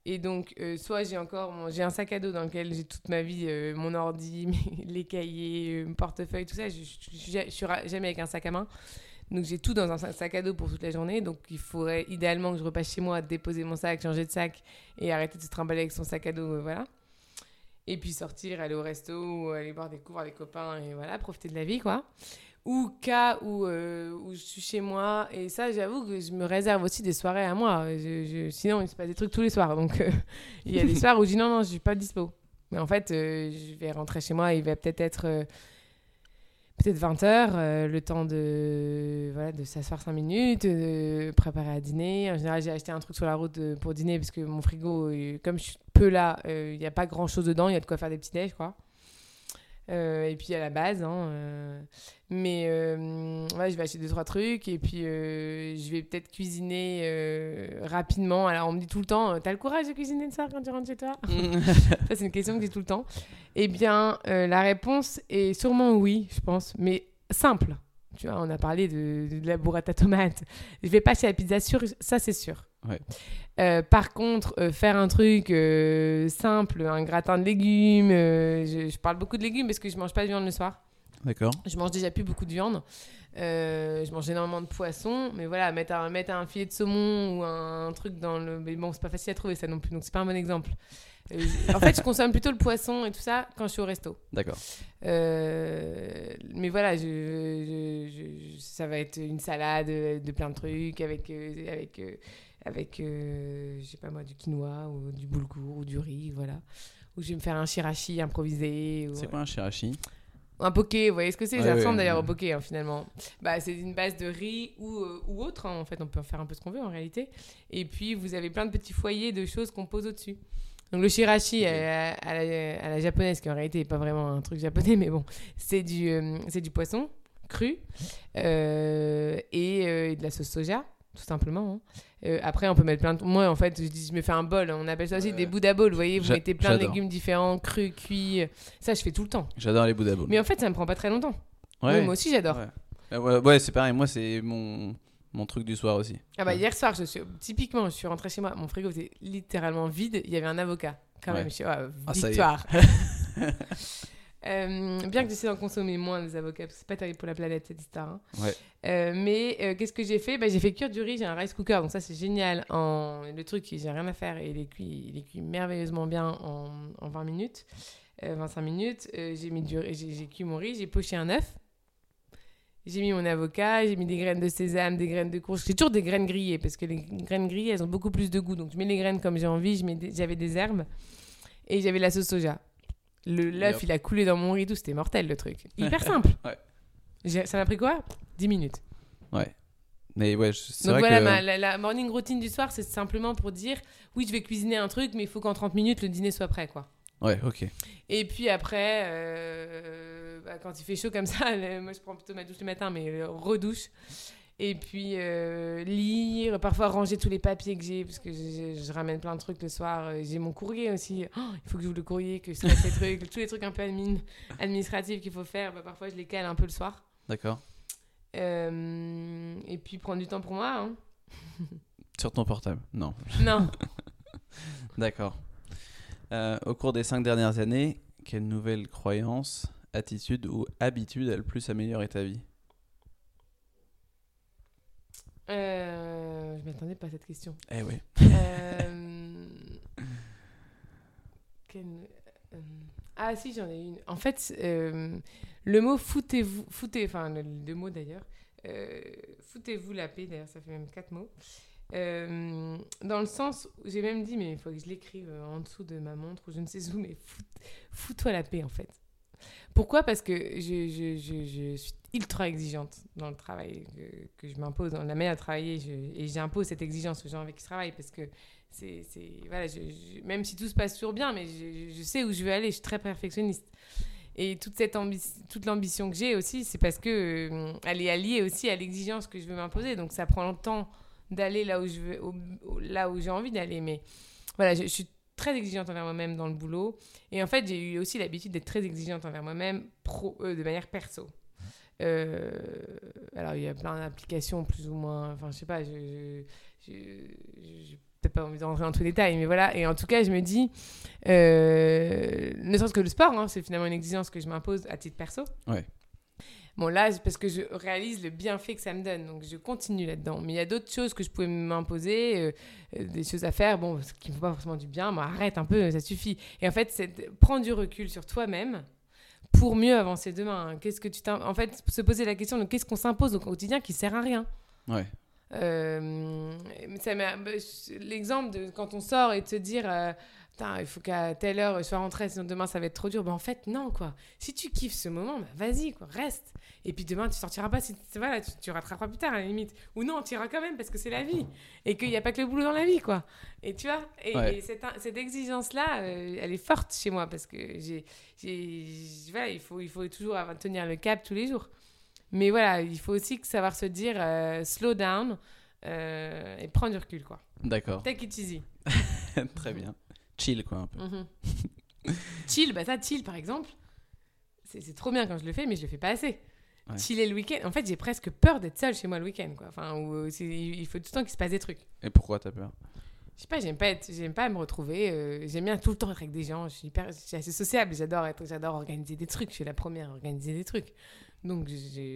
Et donc, euh, soit j'ai encore mon- j'ai un sac à dos dans lequel j'ai toute ma vie, euh, mon ordi, mes- les cahiers, euh, mon portefeuille, tout ça. Je, je, suis jamais avec un sac à main. Donc, j'ai tout dans un sa- sac à dos pour toute la journée. Donc, il faudrait idéalement que je repasse chez moi, déposer mon sac, changer de sac et arrêter de se trimballer avec son sac à dos. voilà. Et puis sortir, aller au resto, aller boire des coups, voir des copains et voilà, profiter de la vie, quoi. Ou cas où, où je suis chez moi, et ça, j'avoue que je me réserve aussi des soirées à moi. Sinon, il se passe des trucs tous les soirs. Donc, euh, il y a des soirs où je dis non, non, je suis pas dispo. Mais en fait, euh, je vais rentrer chez moi, il va peut-être être. euh, Peut-être 20h, le temps de, voilà, de s'asseoir 5 minutes, de préparer à dîner. En général, j'ai acheté un truc sur la route pour dîner parce que mon frigo, comme je suis peu là, il n'y a pas grand-chose dedans. Il y a de quoi faire des petits déj, quoi. Euh, et puis à la base, hein, euh, mais euh, ouais, je vais acheter deux trois trucs et puis euh, je vais peut-être cuisiner rapidement. Alors on me dit tout le temps, t'as le courage de cuisiner le soir quand tu rentres chez toi Ça c'est une question que j'ai tout le temps. Eh bien, la réponse est sûrement oui, je pense, mais simple. Tu vois, on a parlé de, de la burrata tomate. Je vais pas chez la pizza sûr, ça c'est sûr. Ouais. Euh, par contre, euh, faire un truc euh, simple, un gratin de légumes, je, je parle beaucoup de légumes parce que je mange pas de viande le soir. D'accord. Je mange déjà plus beaucoup de viande. Je mange énormément de poisson, mais voilà, mettre un, mettre un filet de saumon ou un, truc dans le. Mais bon, c'est pas facile à trouver ça non plus, donc c'est pas un bon exemple. En fait, je consomme plutôt le poisson et tout ça quand je suis au resto. D'accord. Euh, mais voilà, je, je- je- ça va être une salade de plein de trucs avec, avec, avec euh, je sais pas moi, du quinoa ou du boulgour ou du riz, voilà. Ou je vais me faire un shirashi improvisé. C'est quoi un shirashi un poké, vous voyez ce que c'est? Ça ressemble d'ailleurs au poké hein, finalement. Bah, c'est une base de riz ou, euh, ou autre, hein, en fait, on peut en faire un peu ce qu'on veut en réalité. Et puis vous avez plein de petits foyers de choses qu'on pose au-dessus. Donc le shirashi à, à la, à la japonaise, qui en réalité n'est pas vraiment un truc japonais, mais bon, c'est du, euh, c'est du poisson cru euh, et, euh, et de la sauce soja, tout simplement. hein. Euh, après, on peut mettre plein de... Moi, en fait, je, dis, je me fais un bol. On appelle ça aussi des Buddha bowls. Vous voyez, vous J'a- mettez plein de j'adore. légumes différents, crus, cuits. Ça, je fais tout le temps. J'adore les Buddha Bowls. Mais en fait, ça me prend pas très longtemps. Ouais. Oui, moi aussi, j'adore. Ouais, Euh, ouais, ouais, c'est pareil. Moi, c'est mon, mon truc du soir aussi. Ah bah Ouais. hier soir, je suis typiquement, je suis rentrée chez moi, mon frigo était littéralement vide, il y avait un avocat. Quand Ouais. même, je suis ah, Ah, ça y est. victoire. Euh, bien que j'essaie d'en consommer moins des avocats, parce que c'est pas terrible pour la planète histoire. hein. Ouais. Euh, mais euh, qu'est-ce que j'ai fait? Bah, J'ai fait cuire du riz, j'ai un rice cooker, donc ça c'est génial. En... Le truc, j'ai rien à faire et il est cuit, il est cuit merveilleusement bien en, en 20 minutes, euh, 25 minutes. Euh, j'ai mis du j'ai cuit mon riz, j'ai poché un œuf. J'ai mis mon avocat, j'ai mis des graines de sésame, des graines de courge. J'ai toujours des graines grillées parce que les graines grillées, elles ont beaucoup plus de goût. Donc je mets les graines comme j'ai envie. des- J'avais des herbes et j'avais la sauce soja. Le l'œuf, il a coulé dans mon riz, tout. C'était mortel le truc. Hyper simple. Ouais. Ça m'a pris quoi? 10 minutes. Mais ouais, c'est Donc vrai voilà, que. ma- la, la morning routine du soir, c'est simplement pour dire oui, je vais cuisiner un truc, mais il faut qu'en 30 minutes, le dîner soit prêt. quoi. Ouais, ok. Et puis après, euh, bah, quand il fait chaud comme ça, moi je prends plutôt ma douche le matin, mais redouche. Et puis euh, lire, parfois ranger tous les papiers que j'ai, parce que je, je- je ramène plein de trucs le soir. Euh, J'ai mon courrier aussi. Oh, il faut que j'ouvre le courrier, que je traite les trucs, tous les trucs un peu admin, administratifs qu'il faut faire. Bah, parfois je les cale un peu le soir. D'accord. Euh, et puis prendre du temps pour moi. hein. Sur ton portable Non. Non. D'accord. Euh, au cours des cinq dernières années, quelle nouvelle croyance, attitude ou habitude a le plus amélioré ta vie? Euh, je m'attendais pas à cette question. Eh oui. Euh, euh, Ah si, j'en ai une. En fait, euh, le mot foutez-vous, foutez, enfin le, deux mots d'ailleurs, foutez-vous la paix, d'ailleurs ça fait même quatre mots. Dans le sens, où j'ai même dit, mais il faut que je l'écrive en dessous de ma montre ou je ne sais où, mais fout- fous-toi la paix en fait. Pourquoi? Parce que je, je, je, je suis ultra exigeante dans le travail que, je m'impose, dans la manière de travailler, et j'impose cette exigence aux gens avec qui je travaille parce que c'est, voilà, même si tout se passe toujours bien, mais je, sais où je veux aller, je suis très perfectionniste. Et toute, cette toute l'ambition que j'ai aussi, c'est parce que euh, elle est alliée aussi à l'exigence que je veux m'imposer. Donc ça prend longtemps d'aller là où je veux, là où j'ai envie d'aller. Mais voilà, je, je suis très exigeante envers moi-même dans le boulot. Et en fait, j'ai eu aussi l'habitude d'être très exigeante envers moi-même pro, euh, de manière perso. Euh, alors, il y a plein d'applications plus ou moins. Enfin, je sais pas, je. j'ai peut-être pas envie de rentrer dans tous les détails, mais voilà. Et en tout cas, je me dis, euh, ne serait-ce que le sport, hein, c'est finalement une exigence que je m'impose à titre perso. Ouais. Bon, là, c'est parce que je réalise le bienfait que ça me donne, donc je continue là-dedans. Mais il y a d'autres choses que je pouvais m'imposer, euh, des choses à faire, bon, qui ne font pas forcément du bien. Bon, arrête un peu, ça suffit. Et en fait, c'est prendre du recul sur toi-même pour mieux avancer demain. Qu'est-ce que tu En fait, se poser la question de qu'est-ce qu'on s'impose au quotidien qui sert à rien. Ouais. Euh, bah, L'exemple de quand on sort et de se dire euh, Putain, il faut qu'à telle heure je sois rentrée, sinon demain ça va être trop dur. Ben, en fait, non, quoi. Si tu kiffes ce moment, bah, vas-y, quoi, reste. Et puis demain, tu sortiras pas, si, voilà, tu, tu rattraperas plus tard à la limite. Ou non, tu iras quand même parce que c'est la vie. Et qu'il n'y a pas que le boulot dans la vie, quoi. Et tu vois, et, Ouais. et cette, cette exigence-là, euh, elle est forte chez moi parce que j'ai. Voilà, il faut, il faut toujours tenir le cap tous les jours. Mais voilà, il faut aussi savoir se dire euh, slow down euh, et prendre du recul, quoi. D'accord. Take it easy. Très bien. Chill, quoi, un peu. Mhm. chill, bah ça, chill par exemple, c'est trop bien quand je le fais, mais je le fais pas assez. Ouais. Chiller le week-end, en fait, j'ai presque peur d'être seule chez moi le week-end, quoi. Enfin, où, euh, il faut tout le temps qu'il se passe des trucs. Et pourquoi t'as peur? Je sais pas, j'aime pas être, j'aime pas me retrouver. euh, j'aime bien tout le temps être avec des gens. Je suis hyper, je suis assez sociable. J'adore être, j'adore organiser des trucs. Je suis la première à organiser des trucs. Donc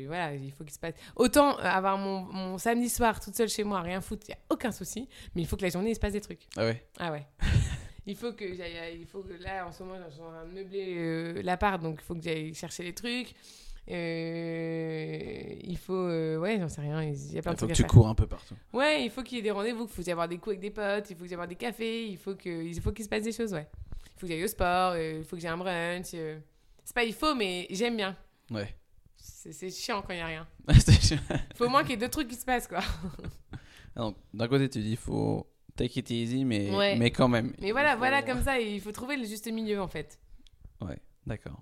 voilà, il faut qu'il se passe. Autant avoir mon, mon samedi soir toute seule chez moi, rien foutre, il y a aucun souci. Mais il faut que la journée il se passe des trucs. Ah ouais? Ah ouais. Il faut que j'aille, il faut que là en ce moment suis en train de meubler euh, l'appart, donc il faut que j'aille chercher les trucs. Euh, il faut, euh, ouais, j'en sais rien. Il y a plein Il de faut trucs que à tu faire. cours un peu partout. Ouais, il faut qu'il y ait des rendez-vous, il faut y avoir des coups avec des potes, il faut y avoir des cafés, il faut que, il faut qu'il se passe des choses, ouais. Il faut que j'aille au sport, euh, il faut que j'ai un brunch. euh. C'est pas il faut, mais j'aime bien. Ouais. C'est chiant quand il y a rien. Il faut au moins qu'il y ait deux trucs qui se passent, quoi. Donc, D'un côté, tu dis faut take it easy, mais, Ouais. mais quand même. Mais voilà, faut- voilà, comme ça, il faut trouver le juste milieu, en fait. Ouais, d'accord.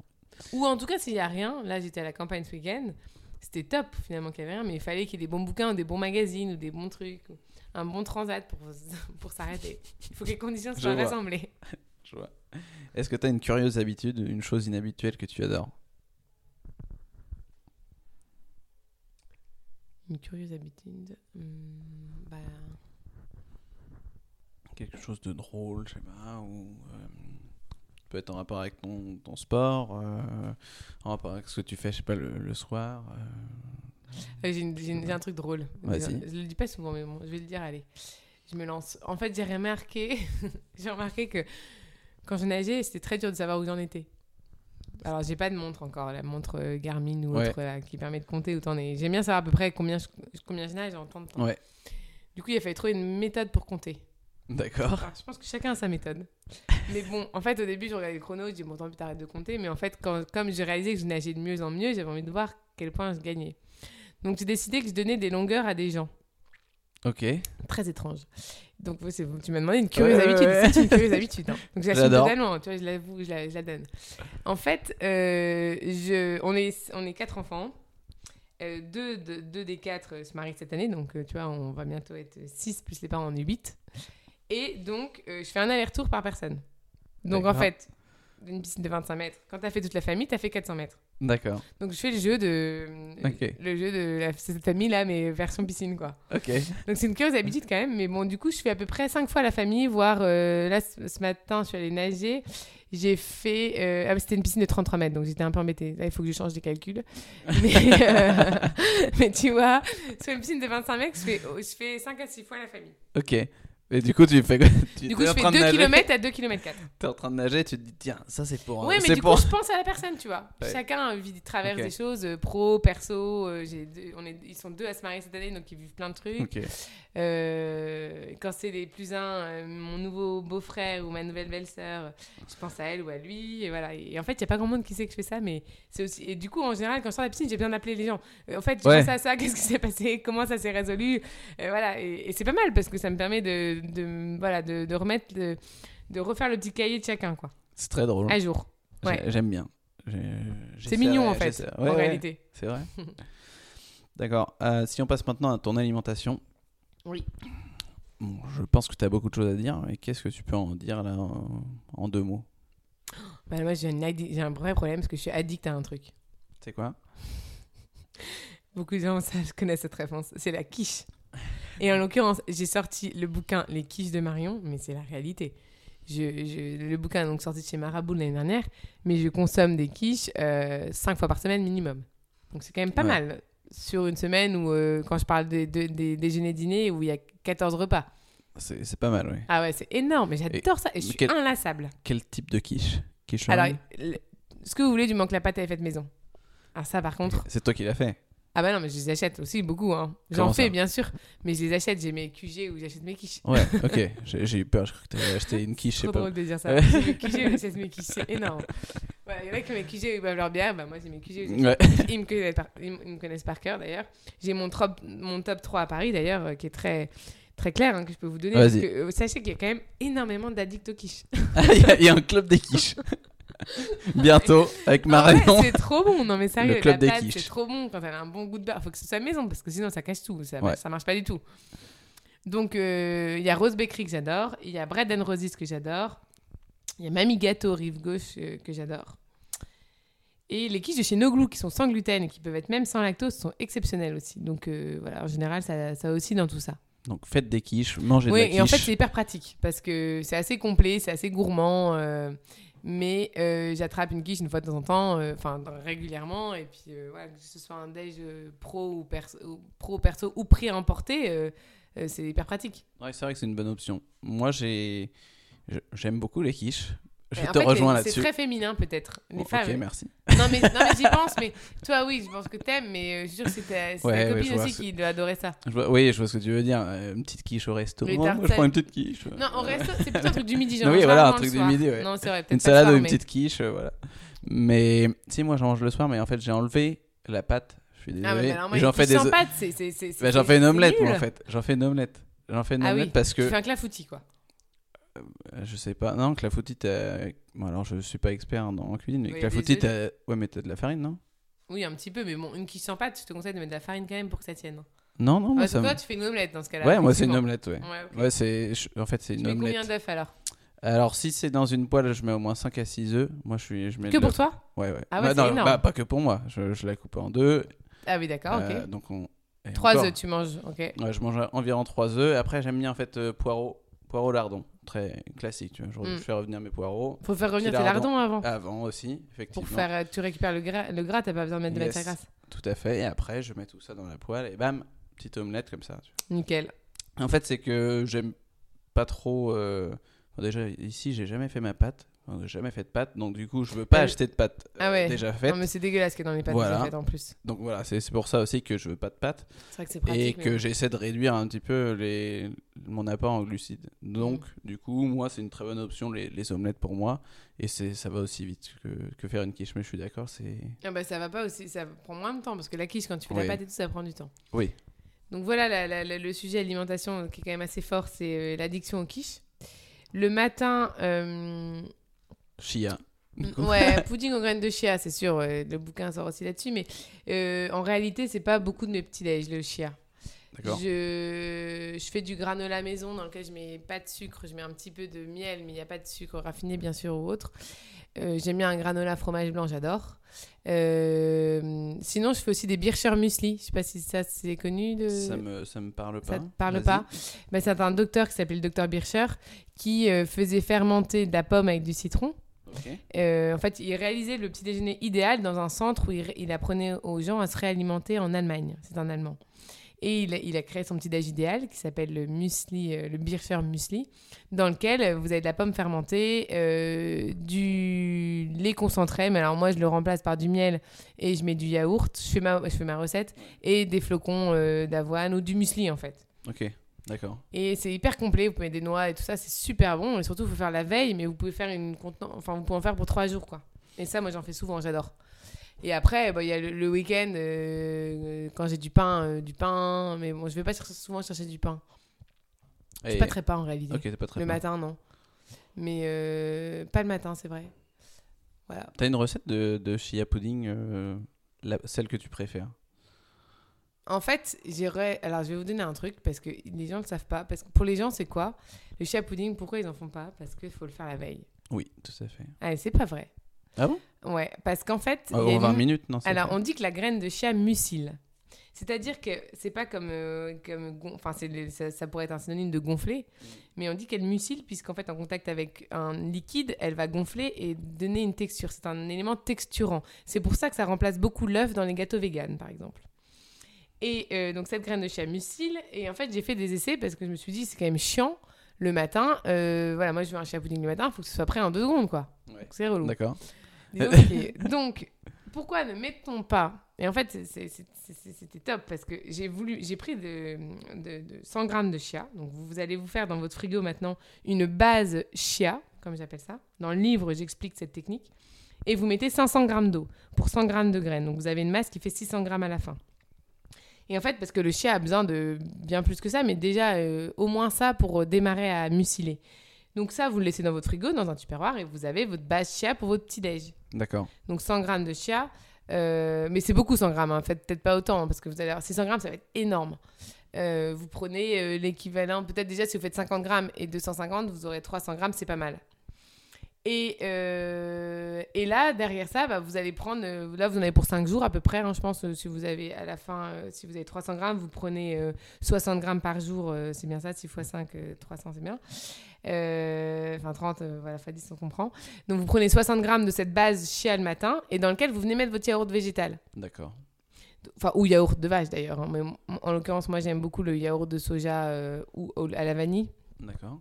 Ou en tout cas, s'il y a rien, là j'étais à la campagne ce week-end, c'était top finalement qu'il y avait rien, mais il fallait qu'il y ait des bons bouquins, ou des bons magazines, ou des bons trucs, ou un bon transat pour, pour s'arrêter. Il faut que les conditions soient rassemblées. Je vois. Est-ce que tu as une curieuse habitude, une chose inhabituelle que tu adores? Une curieuse habitude. hmm, bah, Quelque chose de drôle, je sais pas, ou euh, peut être en rapport avec ton, ton sport, euh, en rapport avec ce que tu fais, je sais pas, le, le soir. euh. J'ai, une- j'ai une- j'ai un truc drôle. Vas-y. Je, le dis pas souvent, mais bon, je vais le dire, allez. Je me lance. En fait, j'ai remarqué, j'ai remarqué que quand je nageais, c'était très dur de savoir où j'en étais. Alors, j'ai pas de montre encore, la montre Garmin ou Ouais. autre là, qui permet de compter où t'en es. J'aime bien savoir à peu près combien je, combien je nage en temps de temps. Ouais. Du coup, il a fallu trouver une méthode pour compter. D'accord. Alors, je pense que chacun a sa méthode. Mais bon, en fait, au début, je regardais le chrono, je dis, bon, tant pis, t'arrêtes de compter. Mais en fait, quand, comme j'ai réalisé que je nageais de mieux en mieux, j'avais envie de voir quel point je gagnais. Donc, j'ai décidé que je donnais des longueurs à des gens. Ok. Très étrange. Donc, c'est- tu m'as demandé une curieuse Ouais, habitude. ouais. C'est une curieuse habitude. hein. Donc, j'assume totalement. Tu vois, je l'avoue, je la, je la donne. En fait, euh, je, on, est, on est quatre enfants. Euh, deux, de- deux des quatre euh, se marient cette année. Donc, tu vois, on va bientôt être six, plus les parents, on est huit. Et donc, euh, je fais un aller-retour par personne. Donc, en fait, une piscine de 25 mètres. Quand tu as fait toute la famille, tu as fait 400 mètres. D'accord. Donc je fais le jeu de Ok. le jeu de la, cette famille là, mais version piscine quoi. Ok. Donc c'est une curieuse habitude quand même, mais bon du coup je fais à peu près 5 fois la famille, voire euh, là ce matin je suis allée nager, j'ai fait euh, ah c'était une piscine de 33 mètres donc j'étais un peu embêtée. Là il faut que je change des calculs, mais euh, mais tu vois sur une piscine de 25 mètres je fais je fais 5 à 6 fois la famille. Ok. Et du coup, tu fais quoi tu Du coup je fais train de 2 nager, km à 2 km 4. T'es en train de nager, tu te dis, tiens, ça c'est pour. Ouais, mais du pour... coup, je pense à la personne, tu vois. Ouais. Chacun vit, traverse des choses, euh, pro, perso. euh, j'ai deux- on est, ils sont deux à se marier cette année, donc ils vivent plein de trucs. Euh, quand c'est les plus un, euh, mon nouveau beau-frère ou ma nouvelle belle-sœur, je pense à elle ou à lui. Et voilà. Et en fait, il n'y a pas grand monde qui sait que je fais ça, mais c'est aussi. Et du coup, en général, quand je sors de la piscine, j'ai besoin d'appeler les gens. Euh, en fait, je Ouais. pense à ça, qu'est-ce qui s'est passé, comment ça s'est résolu. Euh, voilà. Et, et c'est pas mal parce que ça me permet de, de, voilà, de, de remettre, de, de refaire le petit cahier de chacun, quoi, C'est très drôle. à jour. ouais. J'ai- J'aime bien. C'est mignon en fait, Ouais, en ouais, réalité. C'est vrai. D'accord. Euh, si on passe maintenant à ton alimentation. Oui. Bon, je pense que tu as beaucoup de choses à dire, mais qu'est-ce que tu peux en dire là en, en deux mots? Bah, moi, j'ai, un vrai problème parce que je suis addict à un truc. C'est quoi? Beaucoup de gens savent, connaissent cette réponse. C'est la quiche. Et en l'occurrence, j'ai sorti le bouquin Les quiches de Marion, mais c'est la réalité. Je, je- le bouquin est donc sorti de chez Marabout l'année dernière, mais je consomme des quiches euh, cinq fois par semaine minimum. Donc c'est quand même pas Ouais. mal sur une semaine où, euh, quand je parle des de, des déjeuners-dîners, où il y a 14 repas. C'est pas mal, oui. Ah ouais, c'est énorme, mais j'adore ça et je suis quel- inlassable. Quel type de quiche? Quiche Alors, le- ce que vous voulez du manque la pâte à faite maison. Alors ça, par contre, C'est toi qui l'as fait. Ah bah non, mais je les achète aussi beaucoup. Hein. J'en fais bien sûr, mais je les achète. J'ai mes QG où j'achète mes quiches. Ouais, ok. J'ai eu peur, je crois que t'avais acheté une quiche, C'est trop pas. drôle de dire ça. J'ai mes QG où j'achète mes quiches. C'est énorme. Ouais, Il y en a qui ont mes QG où ils boivent leur bière. Bah moi j'ai mes QG où j'achète Ouais. ils me, connaissent par, ils me- ils me connaissent par cœur d'ailleurs. J'ai mon top, mon top 3 à Paris d'ailleurs, euh, qui est très, très clair, hein, que je peux vous donner. Parce que, euh, sachez qu'il y a quand même énormément d'addicts aux quiches. Ah, y, il y a un club des quiches. Bientôt, avec Ah Marion. ouais, c'est trop bon, non mais sérieux, Le club la des pâte quiches. c'est trop bon quand elle a un bon goût de beurre. Faut que ce soit maison parce que sinon ça cache tout, ça, Ouais. ça marche pas du tout. Donc euh, il y a Rose Bakery que j'adore, il y a Bread and Roses que j'adore, il y a Mamie Gâteau Rive Gauche euh, que j'adore. Et les quiches de chez No Glue qui sont sans gluten et qui peuvent être même sans lactose sont exceptionnelles aussi. Donc euh, voilà, en général ça, ça aussi dans tout ça. Donc faites des quiches, mangez de Oui, la quiche. et en fait, c'est hyper pratique parce que c'est assez complet, c'est assez gourmand. euh, mais euh, j'attrape une quiche une fois de temps en temps, euh, enfin régulièrement. Et puis, euh, que ce soit un déj pro ou perso, pro perso ou euh, c'est hyper pratique. Ouais, c'est vrai que c'est une bonne option. Moi, j'aime beaucoup les quiches. Je en te fait, rejoins là-dessus. C'est très féminin peut-être. Les Bon, femmes. Ok, merci. Non mais, non, mais j'y pense, mais toi oui, je pense que t'aimes, mais euh, je suis sûre que c'est ta, c'est Ouais, copine aussi qui doit adorer ça. Je vois- oui, je vois ce que tu veux dire. Euh, Une petite quiche au restaurant. Les Moi, je prends une petite quiche. Non, en resto, c'est plutôt un truc du midi, genre. Oui, mange voilà, un truc du midi, ouais. Non, c'est vrai, peut-être Une salade soir, ou une mais- petite quiche, euh, voilà. Mais si, moi, j'en mange le soir, mais en fait, j'ai enlevé la pâte. Je suis Ah, désolé. moi, j'en fais des. sans pâte, c'est- c'est- c'est- Bah, j'en fais une omelette, en fait. J'en fais une omelette. J'en fais une Ah oui, omelette parce que Tu fais un clafoutis, quoi. Euh, Je sais pas. Non, clafoutis, t'as. Bon, alors, je suis pas expert hein, dans en cuisine, mais Oui, clafoutis, t'as. Ouais, mais t'as de la farine, non? Oui, un petit peu, mais bon, une quiche sans pâte, je te conseille de mettre de la farine quand même pour que ça tienne. Non, non, moi, que ça toi, tu fais une omelette dans ce cas-là. Ouais, moi, c'est une omelette, ouais. Ouais, c'est. En fait, c'est Tu une mets omelette. combien d'œufs alors? Alors, si c'est dans une poêle, je mets au moins 5 à 6 œufs. Moi, je suis. Je mets Que pour toi? Ouais, ouais. Ah ouais, Bah, c'est énorme. bah, pas que pour moi. Je, je la coupe en deux. Ah oui, d'accord, ok. Euh, donc, on. et Trois encore. œufs, tu manges, ok. Ouais, je mange environ 3 œufs. Après, j'aime bien en fait euh, poireaux, poireaux lardons. Très classique, tu vois. Genre, Mm. Je fais revenir mes poireaux. Faut faire revenir tes lardon. lardons avant. Avant aussi, effectivement. Pour faire, euh, tu récupères le gras, le gras, t'as pas besoin de mettre de matière grasse. Tout à fait. Et après, je mets tout ça dans la poêle et bam, petite omelette comme ça. tu Nickel. En fait, c'est que j'aime pas trop. euh, bon, déjà, ici, j'ai jamais fait ma pâte. Enfin, j'ai jamais fait de pâte. Donc, du coup, je veux pas Ah, acheter de pâte euh, ah ouais. déjà faite. Non, mais c'est dégueulasse que dans les pâtes Voilà. déjà faites en plus. Donc, voilà, c'est pour ça aussi que je veux pas de pâte. C'est vrai que c'est et pratique. que mais- j'essaie de réduire un petit peu les, mon apport en glucides. Donc, du coup, moi, c'est une très bonne option, les, les omelettes pour moi. Et ça va aussi vite que, que faire une quiche. Mais je suis d'accord, c'est. Ah bah ça va pas aussi, ça prend moins de temps parce que la quiche quand tu fais Oui. la pâte et tout ça prend du temps. Oui. Donc voilà la- la- la- le sujet alimentation qui est quand même assez fort, c'est euh, l'addiction aux quiches. Le matin, euh, Chia. Coup. ouais, pudding aux graines de chia, c'est sûr, euh, le bouquin sort aussi là-dessus, mais euh, en réalité c'est pas beaucoup de mes petits déj le chia. Je, je fais du granola maison dans lequel je mets pas de sucre, je mets un petit peu de miel, mais il n'y a pas de sucre raffiné bien sûr ou autre. Euh, J'aime bien un granola fromage blanc, j'adore. Euh, sinon, je fais aussi des Bircher muesli. Je sais pas si ça c'est connu. De... Ça me, ça me parle pas. Ça te parle pas? Ben, C'est un docteur qui s'appelait le docteur Bircher qui euh, faisait fermenter de la pomme avec du citron. Euh, en fait, il réalisait le petit déjeuner idéal dans un centre où il, apprenait aux gens à se réalimenter en Allemagne. C'est un Allemand. Et il a, il a créé son petit déj idéal qui s'appelle le muesli, euh, le Bircher muesli, dans lequel euh, vous avez de la pomme fermentée, euh, du lait concentré, mais alors moi je le remplace par du miel et je mets du yaourt. Je fais ma, je fais ma recette et des flocons euh, d'avoine ou du muesli en fait. Ok, d'accord. Et c'est hyper complet, vous pouvez mettre des noix et tout ça, c'est super bon. Et surtout, il faut faire la veille, mais vous pouvez faire une contenant... Enfin, vous pouvez en faire pour trois jours, quoi. Et ça, moi, j'en fais souvent, j'adore. Et après, bah, il y a le, le week-end, euh, quand j'ai du pain, euh, du pain. Mais bon, je vais pas souvent chercher du pain. Je suis Et- pas très pain, en réalité. Pas très le matin, non. Mais euh, pas le matin, c'est vrai. Voilà. T'as une recette de, de chia pudding, la- celle que tu préfères? En fait, j'irais. Alors, je vais vous donner un truc parce que les gens ne le savent pas. Parce que pour les gens, c'est quoi? Le chia pudding, pourquoi ils en font pas? Parce qu'il faut le faire la veille. Oui, tout à fait. Ah, c'est pas vrai. Ah bon? Ouais, parce qu'en fait. Ah, il y a En 20 une- minutes, non c'est Alors, fait. on dit que la graine de chia mucile. C'est-à-dire que c'est pas comme. euh, comme gon- enfin, c'est le- ça, ça pourrait être un synonyme de gonfler, mais on dit qu'elle mucile, puisqu'en fait, en contact avec un liquide, elle va gonfler et donner une texture. C'est un élément texturant. C'est pour ça que ça remplace beaucoup l'œuf dans les gâteaux véganes, par exemple. Et euh, donc, cette graine de chia mucile, et en fait, j'ai fait des essais parce que je me suis dit, c'est quand même chiant le matin. euh, voilà, moi, je veux un chia pudding le matin, il faut que ce soit prêt en deux secondes, quoi. Ouais. C'est relou. D'accord. Donc, pourquoi ne mettons pas Et en fait, c'était top parce que j'ai voulu, j'ai pris de, de- de 100 grammes de chia. Donc, vous, vous allez vous faire dans votre frigo maintenant une base chia, comme j'appelle ça. Dans le livre, j'explique cette technique. Et vous mettez 500 grammes d'eau pour 100 grammes de graines. Donc, vous avez une masse qui fait 600 grammes à la fin. Et en fait, parce que le chia a besoin de bien plus que ça, mais déjà euh, au moins ça pour euh, démarrer à muciler. Donc ça, vous le laissez dans votre frigo, dans un tupperware, et vous avez votre base chia pour votre petit déj. D'accord. Donc 100 grammes de chia. euh, mais c'est beaucoup 100 grammes, hein. faites peut-être pas autant, hein, parce que vous allez avoir 600 grammes, ça va être énorme. Euh, vous prenez l'équivalent, peut-être déjà si vous faites 50 grammes et 250, vous aurez 300 grammes, c'est pas mal. Et, euh, et là, derrière ça, bah, vous allez prendre, euh, là vous en avez pour 5 jours à peu près, hein, je pense, euh, si vous avez à la fin, euh, si vous avez 300 grammes, vous prenez euh, 60 grammes par jour, euh, c'est bien ça, 6 x 5, euh, 300 c'est bien. Euh, Enfin 30, euh, voilà, fois 10 on comprend. Donc vous prenez 60 grammes de cette base chia le matin et dans lequel vous venez mettre votre yaourt végétal. D'accord. Enfin, ou yaourt de vache d'ailleurs. hein. Mais en l'occurrence, moi j'aime beaucoup le yaourt de soja euh, ou à la vanille D'accord.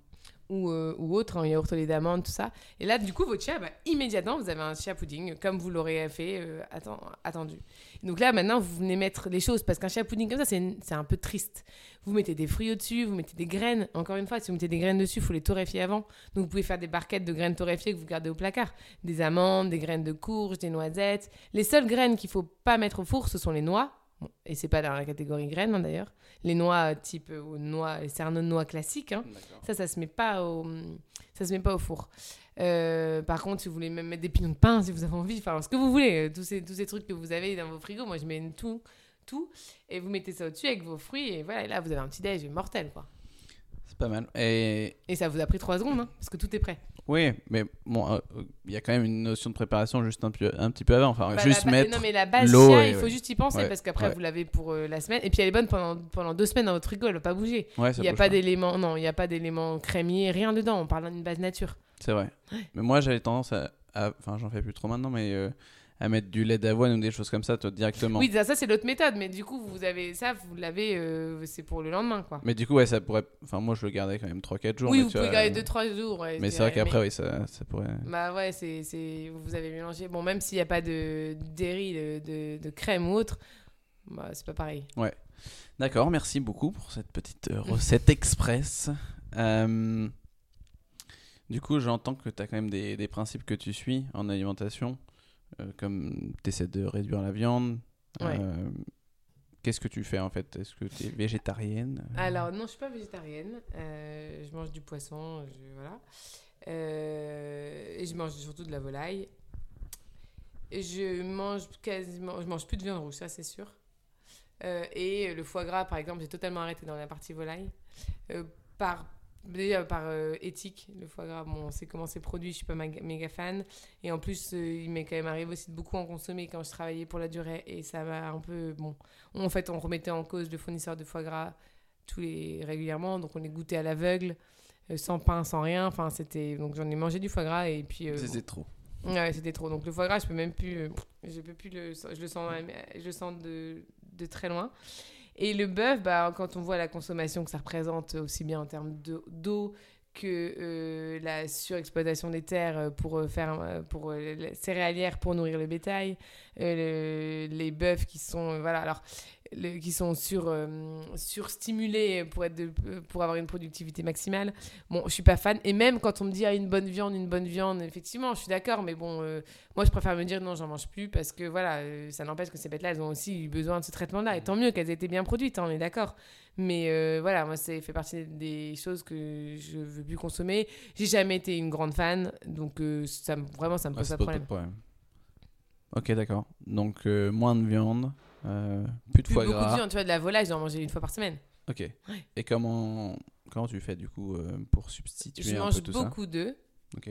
Ou, euh, ou autre, un yaourt au lait tout ça. Et là, du coup, votre chia, bah, immédiatement, vous avez un chia pudding, comme vous l'aurez fait euh, atten- attendu. Donc là, maintenant, vous venez mettre les choses, parce qu'un chia pudding comme ça, c'est c'est un peu triste. Vous mettez des fruits au-dessus, vous mettez des graines. Encore une fois, si vous mettez des graines dessus, il faut les torréfier avant. Donc vous pouvez faire des barquettes de graines torréfiées que vous gardez au placard. Des amandes, des graines de courge, des noisettes. Les seules graines qu'il faut pas mettre au four, ce sont les noix. Bon, et c'est pas dans la catégorie graines, hein, d'ailleurs. Les noix euh, type euh, noix, les cerneaux de noix classiques, hein. Ça, ça se met pas au, ça se met pas au four. Euh, par contre, si vous voulez même mettre des pignons de pain, si vous avez envie, enfin, ce que vous voulez, euh, tous ces, tous ces trucs que vous avez dans vos frigos, moi, je mets tout, tout, et vous mettez ça au-dessus avec vos fruits, et voilà, et là, vous avez un petit déj mortel, quoi. Pas mal. Et Et ça vous a pris trois secondes, hein, parce que tout est prêt. oui, mais bon, euh, il y a quand même une notion de préparation juste un, peu, un petit peu avant. Enfin, Bah, juste la mettre. Non, mais la base et- il faut ouais. juste y penser, Ouais, parce qu'après, ouais. vous l'avez pour euh, la semaine, et puis elle est bonne pendant, pendant deux semaines dans votre va pas bouger. Il n'y a pas d'éléments, non, il n'y a pas d'éléments crémiers, rien dedans, on parle d'une base nature. C'est vrai. Mais moi, j'avais tendance à. à- Enfin, j'en fais plus trop maintenant, mais euh, à mettre du lait d'avoine ou des choses comme ça, toi, directement. Oui, ça, ça, c'est l'autre méthode, mais du coup, vous avez ça, vous l'avez, euh, c'est pour le lendemain, quoi. Mais du coup, ouais, ça pourrait. Enfin, moi, je le gardais quand même 3-4 jours. oui, mais vous tu pouvez vois, garder euh, 2-3 jours. ouais, je Mais c'est vrai qu'après, oui, ça, ça pourrait. Bah ouais, c'est, c'est... vous avez mélangé. Bon, même s'il n'y a pas de dairy, de, de, de crème ou autre, bah, c'est pas pareil. D'accord, merci beaucoup pour cette petite euh, recette express. Euh, du coup, j'entends que tu as quand même des, des principes que tu suis en alimentation, euh, comme tu essaies de réduire la viande. Ouais. Euh, Qu'est-ce que tu fais en fait? Est-ce que tu es végétarienne? Alors, non, je suis pas végétarienne. Euh, je mange du poisson, je, voilà. Euh, et je mange surtout de la volaille. Je mange quasiment... Je mange plus de viande rouge, ça, c'est sûr. Euh, et le foie gras, par exemple, j'ai totalement arrêté dans la partie volaille. Euh, par, déjà par euh, éthique, le foie gras, bon, on sait comment c'est produit, je suis pas méga fan. Et en plus, euh, il m'est quand même arrivé aussi de beaucoup en consommer quand je travaillais pour la durée. Et ça m'a un peu. Bon, en fait, on remettait en cause le fournisseur de foie gras tous les régulièrement, donc on les goûtait à l'aveugle, euh, sans pain, sans rien. Enfin, c'était. Donc j'en ai mangé du foie gras et puis. euh, C'était trop. Ouais, c'était trop. Donc le foie gras, je peux même plus, euh, je peux plus le, je le sens, je le sens de, de très loin. Et le bœuf, bah, quand on voit la consommation que ça représente aussi bien en termes de- d'eau que euh, la surexploitation des terres euh, pour euh, faire euh, pour euh, les céréalières pour nourrir le bétail, euh, le- les bœufs qui sont euh, voilà alors le- qui sont sur euh, surstimulés pour être de- pour avoir une productivité maximale. Bon, je suis pas fan. Et même quand on me dit ah, une bonne viande, une bonne viande, effectivement, je suis d'accord. Mais bon, euh, moi, je préfère me dire non, j'en mange plus parce que voilà, ça n'empêche que ces bêtes-là, elles ont aussi eu besoin de ce traitement-là. Et tant mieux qu'elles aient été bien produites, hein, on est d'accord. Mais euh, voilà, moi, ça fait partie des choses que je veux plus consommer. J'ai jamais été une grande fan, donc euh, ça, me- vraiment, ça me Ouais, pose ça pas de problème. problème. Ok, d'accord. Donc, euh, moins de viande, euh, plus de foie beaucoup gras. de viande, tu vois, de la volaille, j'en mangeais une fois par semaine. Ok. Et comment, comment tu fais du coup euh, pour substituer Je un mange peu tout ça beaucoup d'œufs. Ok.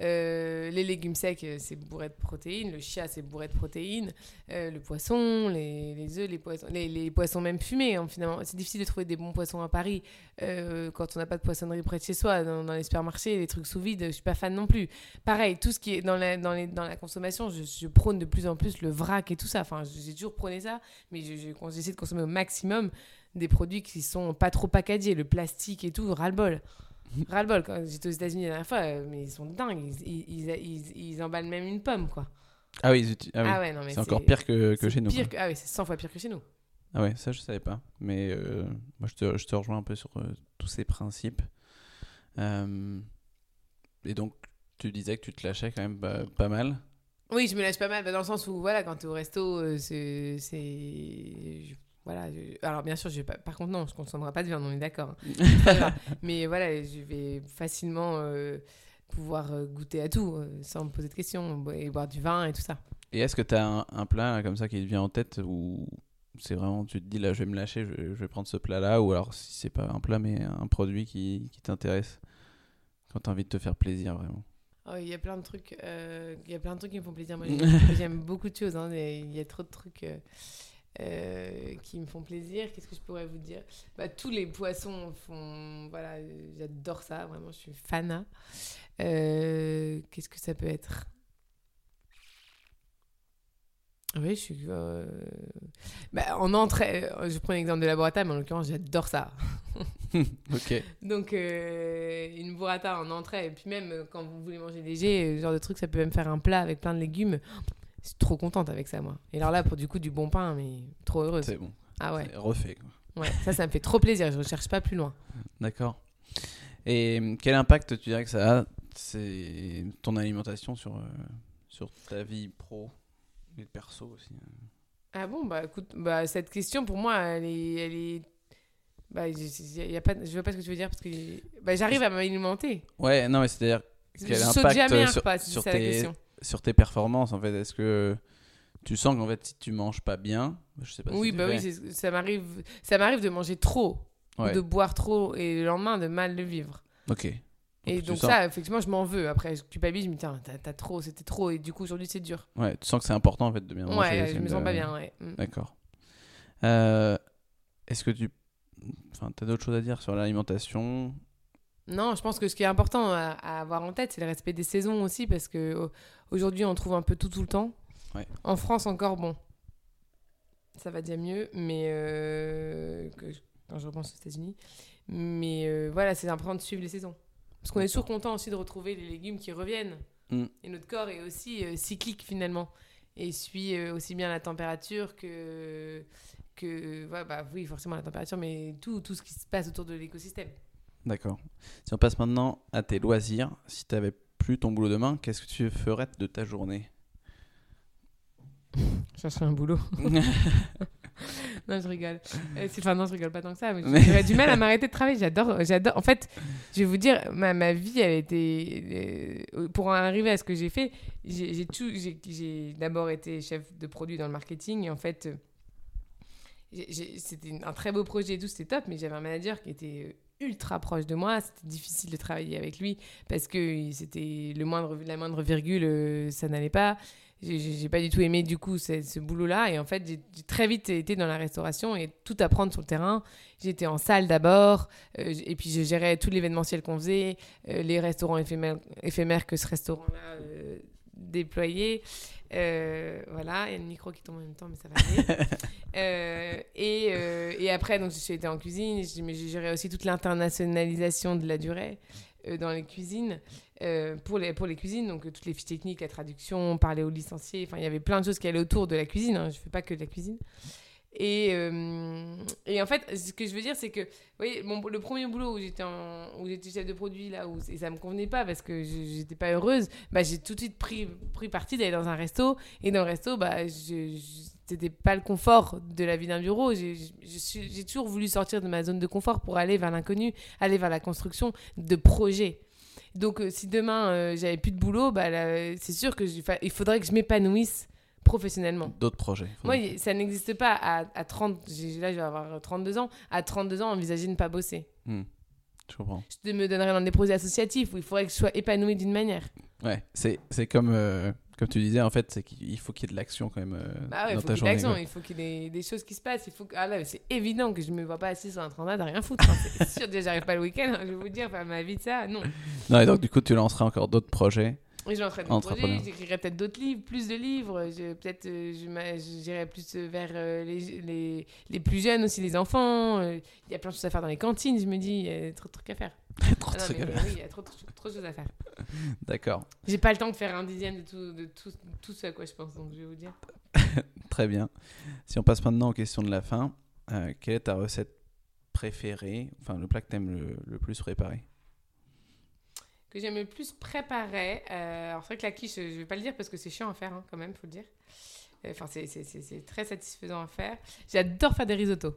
Euh, les légumes secs, euh, c'est bourré de protéines. Le chia, c'est bourré de protéines. Euh, le poisson, les, les œufs, les poissons, les, les poissons même fumés. hein, finalement, c'est difficile de trouver des bons poissons à Paris quand on n'a pas de poissonnerie près de chez soi. Dans, les supermarchés, les trucs sous vide, je suis pas fan non plus. Pareil, tout ce qui est dans la, dans les, dans la consommation, je, prône de plus en plus le vrac et tout ça. Enfin, j'ai toujours prôné ça, mais j'essaie de consommer au maximum des produits qui sont pas trop packagés, le plastique et tout, ras-le-bol. Ras-le-bol. Quand j'étais aux États-Unis la dernière fois, euh, mais ils sont dingues. Ils, ils, ils, ils- emballent même une pomme, quoi. Ah oui, ah ouais, mais c'est encore pire que, que chez nous. pire quoi. que- ah oui, c'est 100 fois pire que chez nous. Ah ouais, ça je savais pas. Mais euh, moi je te, je te rejoins un peu sur euh, tous ces principes. Et donc tu disais que tu te lâchais quand même pas, pas mal. Oui, je me lâche pas mal, bah, dans le sens où, voilà, quand tu es au resto, c'est. Voilà, alors bien sûr, je vais pas... par contre, non, je consommerai pas de viande, on est d'accord. hein. Mais voilà, je vais facilement euh, pouvoir euh, goûter à tout euh, sans me poser de questions et boire du vin et tout ça. Et est-ce que tu as un, un plat comme ça qui te vient en tête où c'est vraiment, tu te dis là je vais me lâcher, je, vais- je vais prendre ce plat là, ou alors si c'est pas un plat mais un produit qui, qui t'intéresse quand tu as envie de te faire plaisir vraiment? Oh, Il y a plein de trucs, euh, il y a plein de trucs qui me font plaisir. Moi, j'aime- beaucoup de choses. hein, Il y a trop de trucs euh, euh, qui me font plaisir. Qu'est-ce que je pourrais vous dire? Bah, Tous les poissons font, voilà, euh, j'adore ça. Vraiment, je suis fan. Euh, Qu'est-ce que ça peut être? Oui, je suis. euh, bah, en entrée, je prends l'exemple de la burrata, mais en l'occurrence, j'adore ça. Ok. Donc, euh, une burrata en entrée, et puis même quand vous voulez manger léger, ce genre de truc, ça peut même faire un plat avec plein de légumes. Je suis trop contente avec ça, moi. Et alors là, pour du coup, du bon pain, mais trop heureuse. C'est bon. Ah ouais, refait. quoi. ouais, ça, ça me fait trop plaisir. Je recherche pas plus loin. D'accord. Et quel impact tu dirais que ça a c'est ton alimentation sur, euh, sur ta vie pro et perso aussi hein? Ah bon, bah écoute, bah, cette question, pour moi, elle est. Elle est... Bah, je, je- y a pas, je vois pas ce que tu veux dire parce que bah, j'arrive à m'alimenter. Ouais, non, mais c'est-à-dire Je quel saute impact jamais un sur, repas, si sur c'est la tes, question. Sur tes performances en fait Est-ce que tu sens qu'en fait si tu manges pas bien, je sais pas Oui, si bah oui, ça m'arrive, ça m'arrive de manger trop, ou de boire trop, et le lendemain de mal le vivre. Ok. Et donc sens- ça, effectivement, je m'en veux. Après, je culpabilise, je me dis, tiens, t'as trop, c'était trop, et du coup, aujourd'hui, c'est dur. Ouais, tu sens que c'est important en fait de bien manger. ouais, je me de- sens pas bien, ouais. Mm. D'accord. Euh, Est-ce que tu. Enfin, t'as d'autres choses à dire sur l'alimentation? Non, je pense que ce qui est important à, à avoir en tête, c'est le respect des saisons aussi, parce que au- aujourd'hui, on trouve un peu tout tout le temps. Ouais. En France, encore, bon, ça va déjà mieux, mais euh, que quand je repense aux États-Unis. Mais euh, voilà, c'est important de suivre les saisons. Parce qu'on est toujours content aussi de retrouver les légumes qui reviennent. Mm. Et notre corps est aussi euh, cyclique finalement. Et suit aussi bien la température que. que ouais, bah, oui, forcément la température, mais tout, tout ce qui se passe autour de l'écosystème. D'accord. Si on passe maintenant à tes loisirs, si tu n'avais plus ton boulot demain, qu'est-ce que tu ferais de ta journée? Chercher un boulot. non, je rigole. Euh, c'est- Enfin, non, je rigole pas tant que ça. mais Mais- J'aurais du mal à m'arrêter de travailler. J'adore. j'adore. En fait, je vais vous dire, ma, ma vie, elle était. euh, pour en arriver à ce que j'ai fait, j'ai tout- j'ai- d'abord été chef de produit dans le marketing. Et en fait, euh, c'était un très beau projet et tout, c'était top, mais j'avais un manager qui était ultra proche de moi. C'était difficile de travailler avec lui parce que c'était le moindre, la moindre virgule, euh, ça n'allait pas. J'ai pas du tout aimé du coup ce, ce boulot-là. Et en fait, j'ai très vite été dans la restauration et tout apprendre sur le terrain. J'étais en salle d'abord, euh, et puis je gérais tout l'événementiel qu'on faisait, euh, les restaurants éphémères, éphémères que ce restaurant-là déployait. voilà, il y a le micro qui tombe en même temps, mais ça va aller. et, et, après, donc, j'ai été en cuisine, mais j'ai géré aussi toute l'internationalisation de la durée dans les cuisines. Euh, pour, les, pour les cuisines, donc euh, toutes les fiches techniques, la traduction, parler aux licenciés, enfin il y avait plein de choses qui allaient autour de la cuisine, hein, je ne fais pas que de la cuisine. Et, euh, et, en fait, ce que je veux dire, c'est que, voyez, mon, le premier boulot où j'étais, où j'étais chef de produit, là, où et ça me convenait pas parce que j'étais pas heureuse, bah, j'ai tout de suite pris, pris parti d'aller dans un resto. Et dans le resto, bah, je, pas le confort de la vie d'un bureau. J'ai, j'ai toujours voulu sortir de ma zone de confort pour aller vers l'inconnu, aller vers la construction de projets. Donc, euh, si demain euh, j'avais plus de boulot, bah, c'est sûr qu'il faudrait que je m'épanouisse professionnellement. D'autres projets. Moi, ça n'existe pas à, à 30, là je vais avoir 32 ans, à 32 ans envisager de ne pas bosser. Hmm. Je comprends. Je me donnerais dans des projets associatifs où il faudrait que je sois épanoui d'une manière. Ouais, c'est comme euh, comme tu disais, en fait, c'est qu'il faut qu'il y ait de l'action quand même euh, bah ouais, dans il faut ta journée. il faut qu'il y ait des choses qui se passent. Il faut que... ah là, c'est évident que je me vois pas assis sur un transat à rien foutre. Hein. c'est sûr, déjà, j'arrive pas le week-end. Hein, je vais vous dire, faire ma vie de ça, non. Non, et donc du coup, tu lanceras encore d'autres projets. Oui, je lancerai d'autres projets, j'écrirai peut-être d'autres livres, plus de livres. Peut-être euh, j'irai plus vers euh, les, les, les, plus jeunes aussi, les enfants. Il y a plein de choses à faire dans les cantines, je me dis, il y a trop de trucs à faire. trop ah non, mais, oui, il y a trop, trop, trop, de choses à faire. D'accord. J'ai pas le temps de faire un dixième de tout, de tout, tout ce à quoi je pense, donc je vais vous dire. Très bien. Si on passe maintenant aux questions de la fin, euh, quelle est ta recette préférée, enfin le plat que tu aimes le, le, plus préparer Que j'aime le plus préparer, euh, alors c'est vrai que la quiche, je vais pas le dire parce que c'est chiant à faire hein, quand même, faut le dire. Enfin, c'est très satisfaisant à faire. J'adore faire des risottos.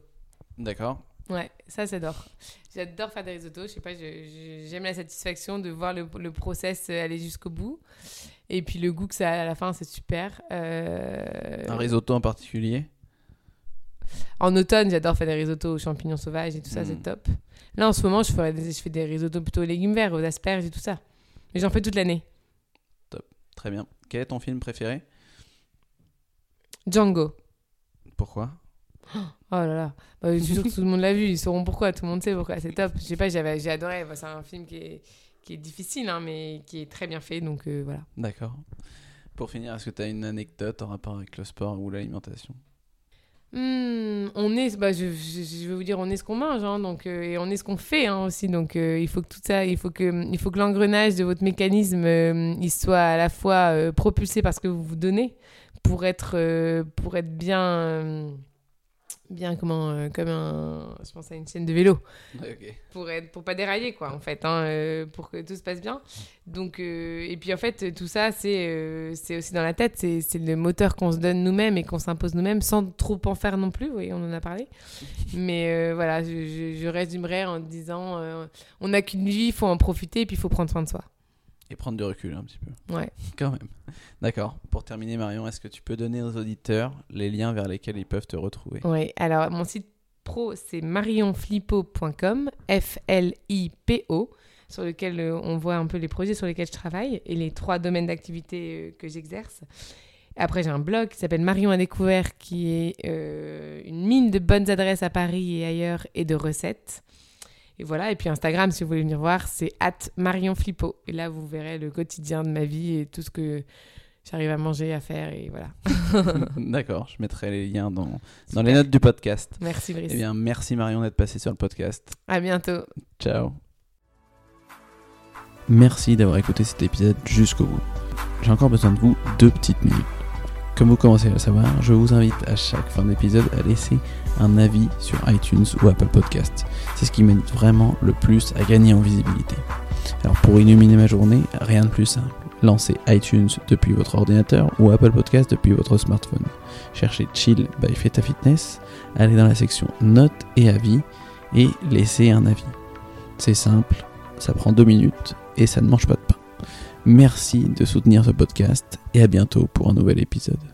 D'accord. Ouais, ça j'adore. J'adore faire des risottos. Je sais pas, j'aime la satisfaction de voir le, le process aller jusqu'au bout. Et puis le goût que ça a à la fin, c'est super. Euh... Un risotto en particulier? En automne, j'adore faire des risottos aux champignons sauvages et tout ça, mm. c'est top. Là, en ce moment, je, ferais des, je fais des risottos plutôt aux légumes verts, aux asperges et tout ça. Mais j'en fais toute l'année. Top, très bien. Quel est ton film préféré? Django. Pourquoi? Oh là là, bah, je suis que tout le monde l'a vu, ils sauront pourquoi, tout le monde sait pourquoi, c'est top. Je sais pas, j'ai adoré, c'est un film qui est, qui est difficile, hein, mais qui est très bien fait, donc euh, voilà. D'accord. Pour finir, est-ce que tu as une anecdote en rapport avec le sport ou l'alimentation? Mmh, on est, bah, je, je, vais vous dire, on est ce qu'on mange, hein, donc, euh, et on est ce qu'on fait hein, aussi. Donc, euh, il faut que tout ça, il faut que, il faut que l'engrenage de votre mécanisme, euh, soit à la fois propulsé par ce que vous vous donnez pour être, pour être bien bien comment euh, comme un je pense à une chaîne de vélo. Okay. pour être pour pas dérailler quoi en fait hein, euh, pour que tout se passe bien. Donc euh, et puis en fait tout ça c'est c'est aussi dans la tête. C'est c'est le moteur qu'on se donne nous-mêmes et qu'on s'impose nous-mêmes sans trop en faire non plus. Oui on en a parlé. Mais voilà je, je, je, résumerai en disant on n'a qu'une vie il faut en profiter et puis il faut prendre soin de soi et prendre du recul un petit peu. Ouais. Quand même. D'accord. Pour terminer, Marion, est-ce que tu peux donner aux auditeurs les liens vers lesquels ils peuvent te retrouver? Oui. Alors, mon site pro, c'est marionflippo.com, F-L-I-P-O, sur lequel euh, on voit un peu les projets sur lesquels je travaille et les trois domaines d'activité euh, que j'exerce. Après, j'ai un blog qui s'appelle Marion à découvert, qui est euh, une mine de bonnes adresses à Paris et ailleurs et de recettes. Et voilà, et puis Instagram, si vous voulez venir voir, c'est at Marion Flippo. Et là, vous verrez le quotidien de ma vie et tout ce que j'arrive à manger, à faire, et voilà. D'accord, je mettrai les liens dans, dans les notes du podcast. Merci Brice. Eh bien, merci Marion d'être passée sur le podcast. À bientôt. Ciao. Merci d'avoir écouté cet épisode jusqu'au bout. J'ai encore besoin de vous deux petites minutes. Comme vous commencez à le savoir, je vous invite à chaque fin d'épisode à laisser un avis sur iTunes ou Apple Podcast. C'est ce qui m'aide vraiment le plus à gagner en visibilité. Alors pour illuminer ma journée, rien de plus simple. Lancez iTunes depuis votre ordinateur ou Apple Podcast depuis votre smartphone. Cherchez Chill by Feta Fitness, allez dans la section Notes et avis et laissez un avis. C'est simple, ça prend deux minutes et ça ne mange pas de pain. Merci de soutenir ce podcast et à bientôt pour un nouvel épisode.